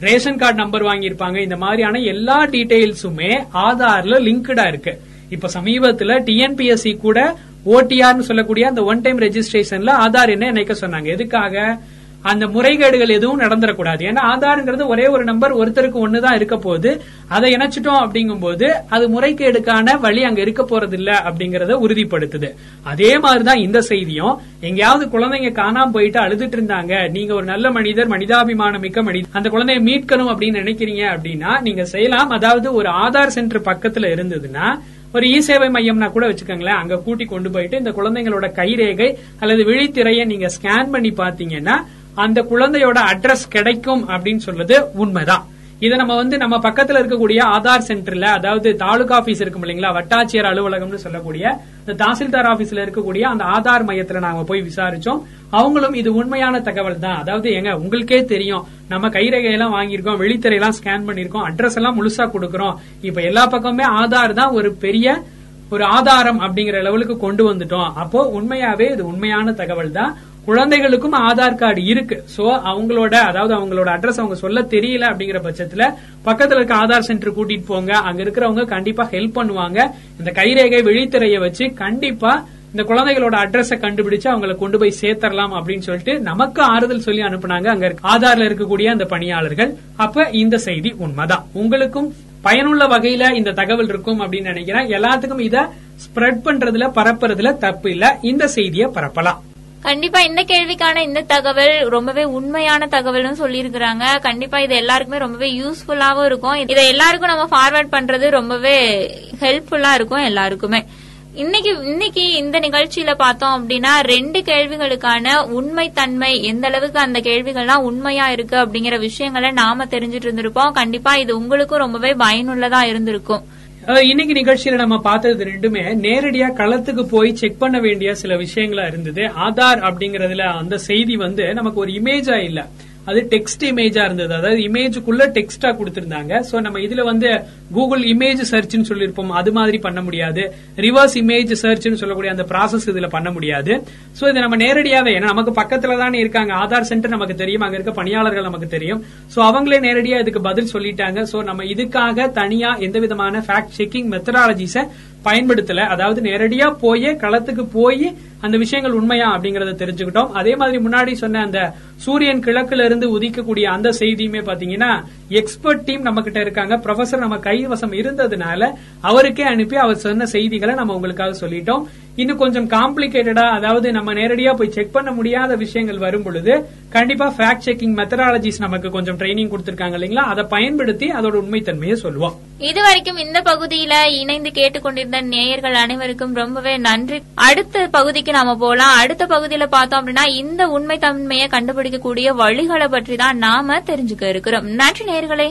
ரேஷன் கார்டு நம்பர் வாங்கியிருப்பாங்க. இந்த மாதிரியான எல்லா டீடைல்ஸுமே ஆதார்ல லிங்க்டா இருக்கு. இப்ப சமீபத்துல டிஎன்பிஎஸ்சி கூட ஓடிஆர்னு சொல்லக்கூடிய அந்த ஒன் டைம் ரெஜிஸ்ட்ரேஷன்ல ஆதார் என்ன இணைக்க சொன்னாங்க. எதுக்காக? அந்த முறைகேடுகள் எதுவும் நடந்துடக்கூடாது ஏன்னா ஆதார்ங்கிறது ஒரே ஒரு நம்பர் ஒருத்தருக்கு ஒண்ணுதான் இருக்க போகுது. அதை இணைச்சிட்டோம் அப்படிங்கும்போது அது முறைகேடுக்கான வழி அங்க இருக்க போறது இல்ல அப்படிங்கறத உறுதிப்படுத்துது. அதே மாதிரிதான் இந்த செய்தியும். எங்கேயாவது குழந்தைங்க காணாம போயிட்டு அழுதுட்டு இருந்தாங்க. நீங்க ஒரு நல்ல மனிதர் மனிதாபிமானம் மிக்க மனிதர் அந்த குழந்தைய மீட்கணும் அப்படின்னு நினைக்கிறீங்க அப்படின்னா நீங்க செய்யலாம். அதாவது ஒரு ஆதார் சென்டர் பக்கத்துல இருந்ததுன்னா ஒரு இ சேவை மையம்னா கூட வச்சுக்கோங்களேன். அங்க கூட்டி கொண்டு போயிட்டு இந்த குழந்தைங்களோட கைரேகை அல்லது விழித்திரையை நீங்க ஸ்கேன் பண்ணி பாத்தீங்கன்னா அந்த குழந்தையோட அட்ரஸ் கிடைக்கும் அப்படின்னு சொல்றது உண்மைதான். இதை நம்ம வந்து நம்ம பக்கத்துல இருக்கக்கூடிய ஆதார் சென்டர்ல அதாவது தாலுகா ஆபீஸ் இருக்கும் இல்லைங்களா வட்டாட்சியர் அலுவலகம்னு சொல்லக்கூடிய இந்த தாசில்தார் ஆபீஸ்ல இருக்கக்கூடிய அந்த ஆதார் மையத்துல நாங்க போய் விசாரிச்சோம். அவங்களும் இது உண்மையான தகவல் தான். அதாவது எங்க உங்களுக்கே தெரியும். நம்ம கைரேகையெல்லாம் வாங்கியிருக்கோம் வெளித்திரையெல்லாம் ஸ்கேன் பண்ணிருக்கோம் அட்ரஸ் எல்லாம் முழுசா கொடுக்கறோம். இப்ப எல்லா பக்கமுமே ஆதார் தான் ஒரு பெரிய ஒரு ஆதாரம் அப்படிங்கிற லெவலுக்கு கொண்டு வந்துட்டோம். அப்போ உண்மையாவே இது உண்மையான தகவல் தான். குழந்தைகளுக்கும் ஆதார் கார்டு இருக்கு. சோ அவங்களோட அதாவது அவங்களோட அட்ரஸ் அவங்க சொல்ல தெரியல அப்படிங்கிற பட்சத்துல பக்கத்துல இருக்க ஆதார் சென்டர் கூட்டிட்டு போங்க. அங்க இருக்கிறவங்க கண்டிப்பா ஹெல்ப் பண்ணுவாங்க. இந்த கைரேகை விழித்திரையை வச்சு கண்டிப்பா இந்த குழந்தைகளோட அட்ரஸ கண்டுபிடிச்சு அவங்களை கொண்டு போய் சேர்த்தரலாம் அப்படின்னு சொல்லிட்டு நமக்கு ஆறுதல் சொல்லி அனுப்புனாங்க அங்க இருக்க- ஆதார்ல இருக்கக்கூடிய அந்த பணியாளர்கள். அப்ப இந்த செய்தி உண்மைதான். உங்களுக்கும் பயனுள்ள வகையில இந்த தகவல் இருக்கும் அப்படின்னு நினைக்கிறேன். எல்லாத்துக்கும் இத ஸ்ப்ரெட் பண்றதுல பரப்புறதுல தப்பு இல்ல. இந்த செய்தியை பரப்பலாம். கண்டிப்பா இந்த கேள்விக்கான இந்த தகவல் ரொம்பவே உண்மையான தகவல்னு சொல்லியிருக்கிறாங்க. கண்டிப்பா இது எல்லாருக்குமே ரொம்பவே யூஸ்ஃபுல்லாவும் இருக்கும். இதை எல்லாருக்கும் நம்ம ஃபார்வர்ட் பண்றது ரொம்பவே ஹெல்ப்ஃபுல்லா இருக்கும் எல்லாருக்குமே. இன்னைக்கு இன்னைக்கு இந்த நிகழ்ச்சியில பார்த்தோம் அப்படின்னா ரெண்டு கேள்விகளுக்கான உண்மை தன்மை எந்த அளவுக்கு அந்த கேள்விகள்லாம் உண்மையா இருக்கு அப்படிங்கிற விஷயங்களை நாம தெரிஞ்சிட்டு இருந்திருப்போம். கண்டிப்பா இது உங்களுக்கும் ரொம்பவே பயனுள்ளதா இருந்திருக்கும். இன்னைக்கு நிகழ்ச்சியில நம்ம பார்த்தது ரெண்டுமே நேரடியா களத்துக்கு போய் செக் பண்ண வேண்டிய சில விஷயங்களா இருந்தது. ஆதார் அப்படிங்கறதுல அந்த செய்தி வந்து நமக்கு ஒரு இமேஜா இல்ல. அது டெக்ஸ்ட் இமேஜா இருந்தது. அதாவது இமேஜுக்குள்ள டெக்ஸ்டா கொடுத்திருந்தாங்க. சோ நம்ம இதுல வந்து கூகுள் இமேஜ் சர்ச்னு சொல்லியிருப்போம். அது மாதிரி பண்ண முடியாது. ரிவர்ஸ் இமேஜ் சர்ச்னு சொல்லக்கூடிய அந்த ப்ராசஸ் இதுல பண்ண முடியாது. சோ இது நம்ம நேரடியாவே ஏன்னா நமக்கு பக்கத்துல தானே இருக்காங்க. ஆதார் சென்டர் நமக்கு தெரியும். அங்க இருக்க பணியாளர்கள் நமக்கு தெரியும். சோ அவங்களே நேரடியா இதுக்கு பதில் சொல்லிட்டாங்க. சோ நம்ம இதுக்காக தனியா எந்த விதமான ஃபேக்ட் செக்கிங் மெத்தடாலஜிஸ பயன்படுத்தல. அதாவது நேரடியா போய் களத்துக்கு போய் அந்த விஷயங்கள் உண்மையா அப்படிங்கறத தெரிஞ்சுக்கிட்டோம். அதே மாதிரி முன்னாடி சொன்ன அந்த சூரியன் கிழக்குல இருந்து உதிக்கக்கூடிய அந்த செய்தியுமே பாத்தீங்கன்னா எக்ஸ்பர்ட் டீம் நம்ம கிட்ட இருக்காங்க. ப்ரொஃபசர் நம்ம கைவசம் இருந்ததுனால அவருக்கே அனுப்பி அவர் சொன்ன செய்திகளை நம்ம உங்களுக்காக சொல்லிட்டோம். இன்னும் கொஞ்சம் காம்ப்ளிகேட்டடா அதாவது நம்ம நேரடியா போய் செக் பண்ண முடியாத விஷயங்கள் வரும் பொழுது கண்டிப்பா ஃபேக்ட் செக்கிங் மெத்தடாலஜிஸ் நமக்கு கொஞ்சம் ட்ரைனிங் கொடுத்திருக்காங்க இல்லைங்களா? அதை பயன்படுத்தி அதோட உண்மைத்தன்மையை சொல்லுவோம். இதுவரைக்கும் இந்த பகுதியில இணைந்து கேட்டுக்கொண்டிருந்த நேயர்கள் அனைவருக்கும் ரொம்பவே நன்றி. அடுத்த பகுதிக்கு நாம போலாம். அடுத்த பகுதியில பார்த்தோம் அப்படின்னா இந்த உண்மை தன்மையை கண்டுபிடிக்கக்கூடிய வழிகளை பற்றி தான் நாம தெரிஞ்சுக்க இருக்கிறோம். நன்றி நேயர்களே.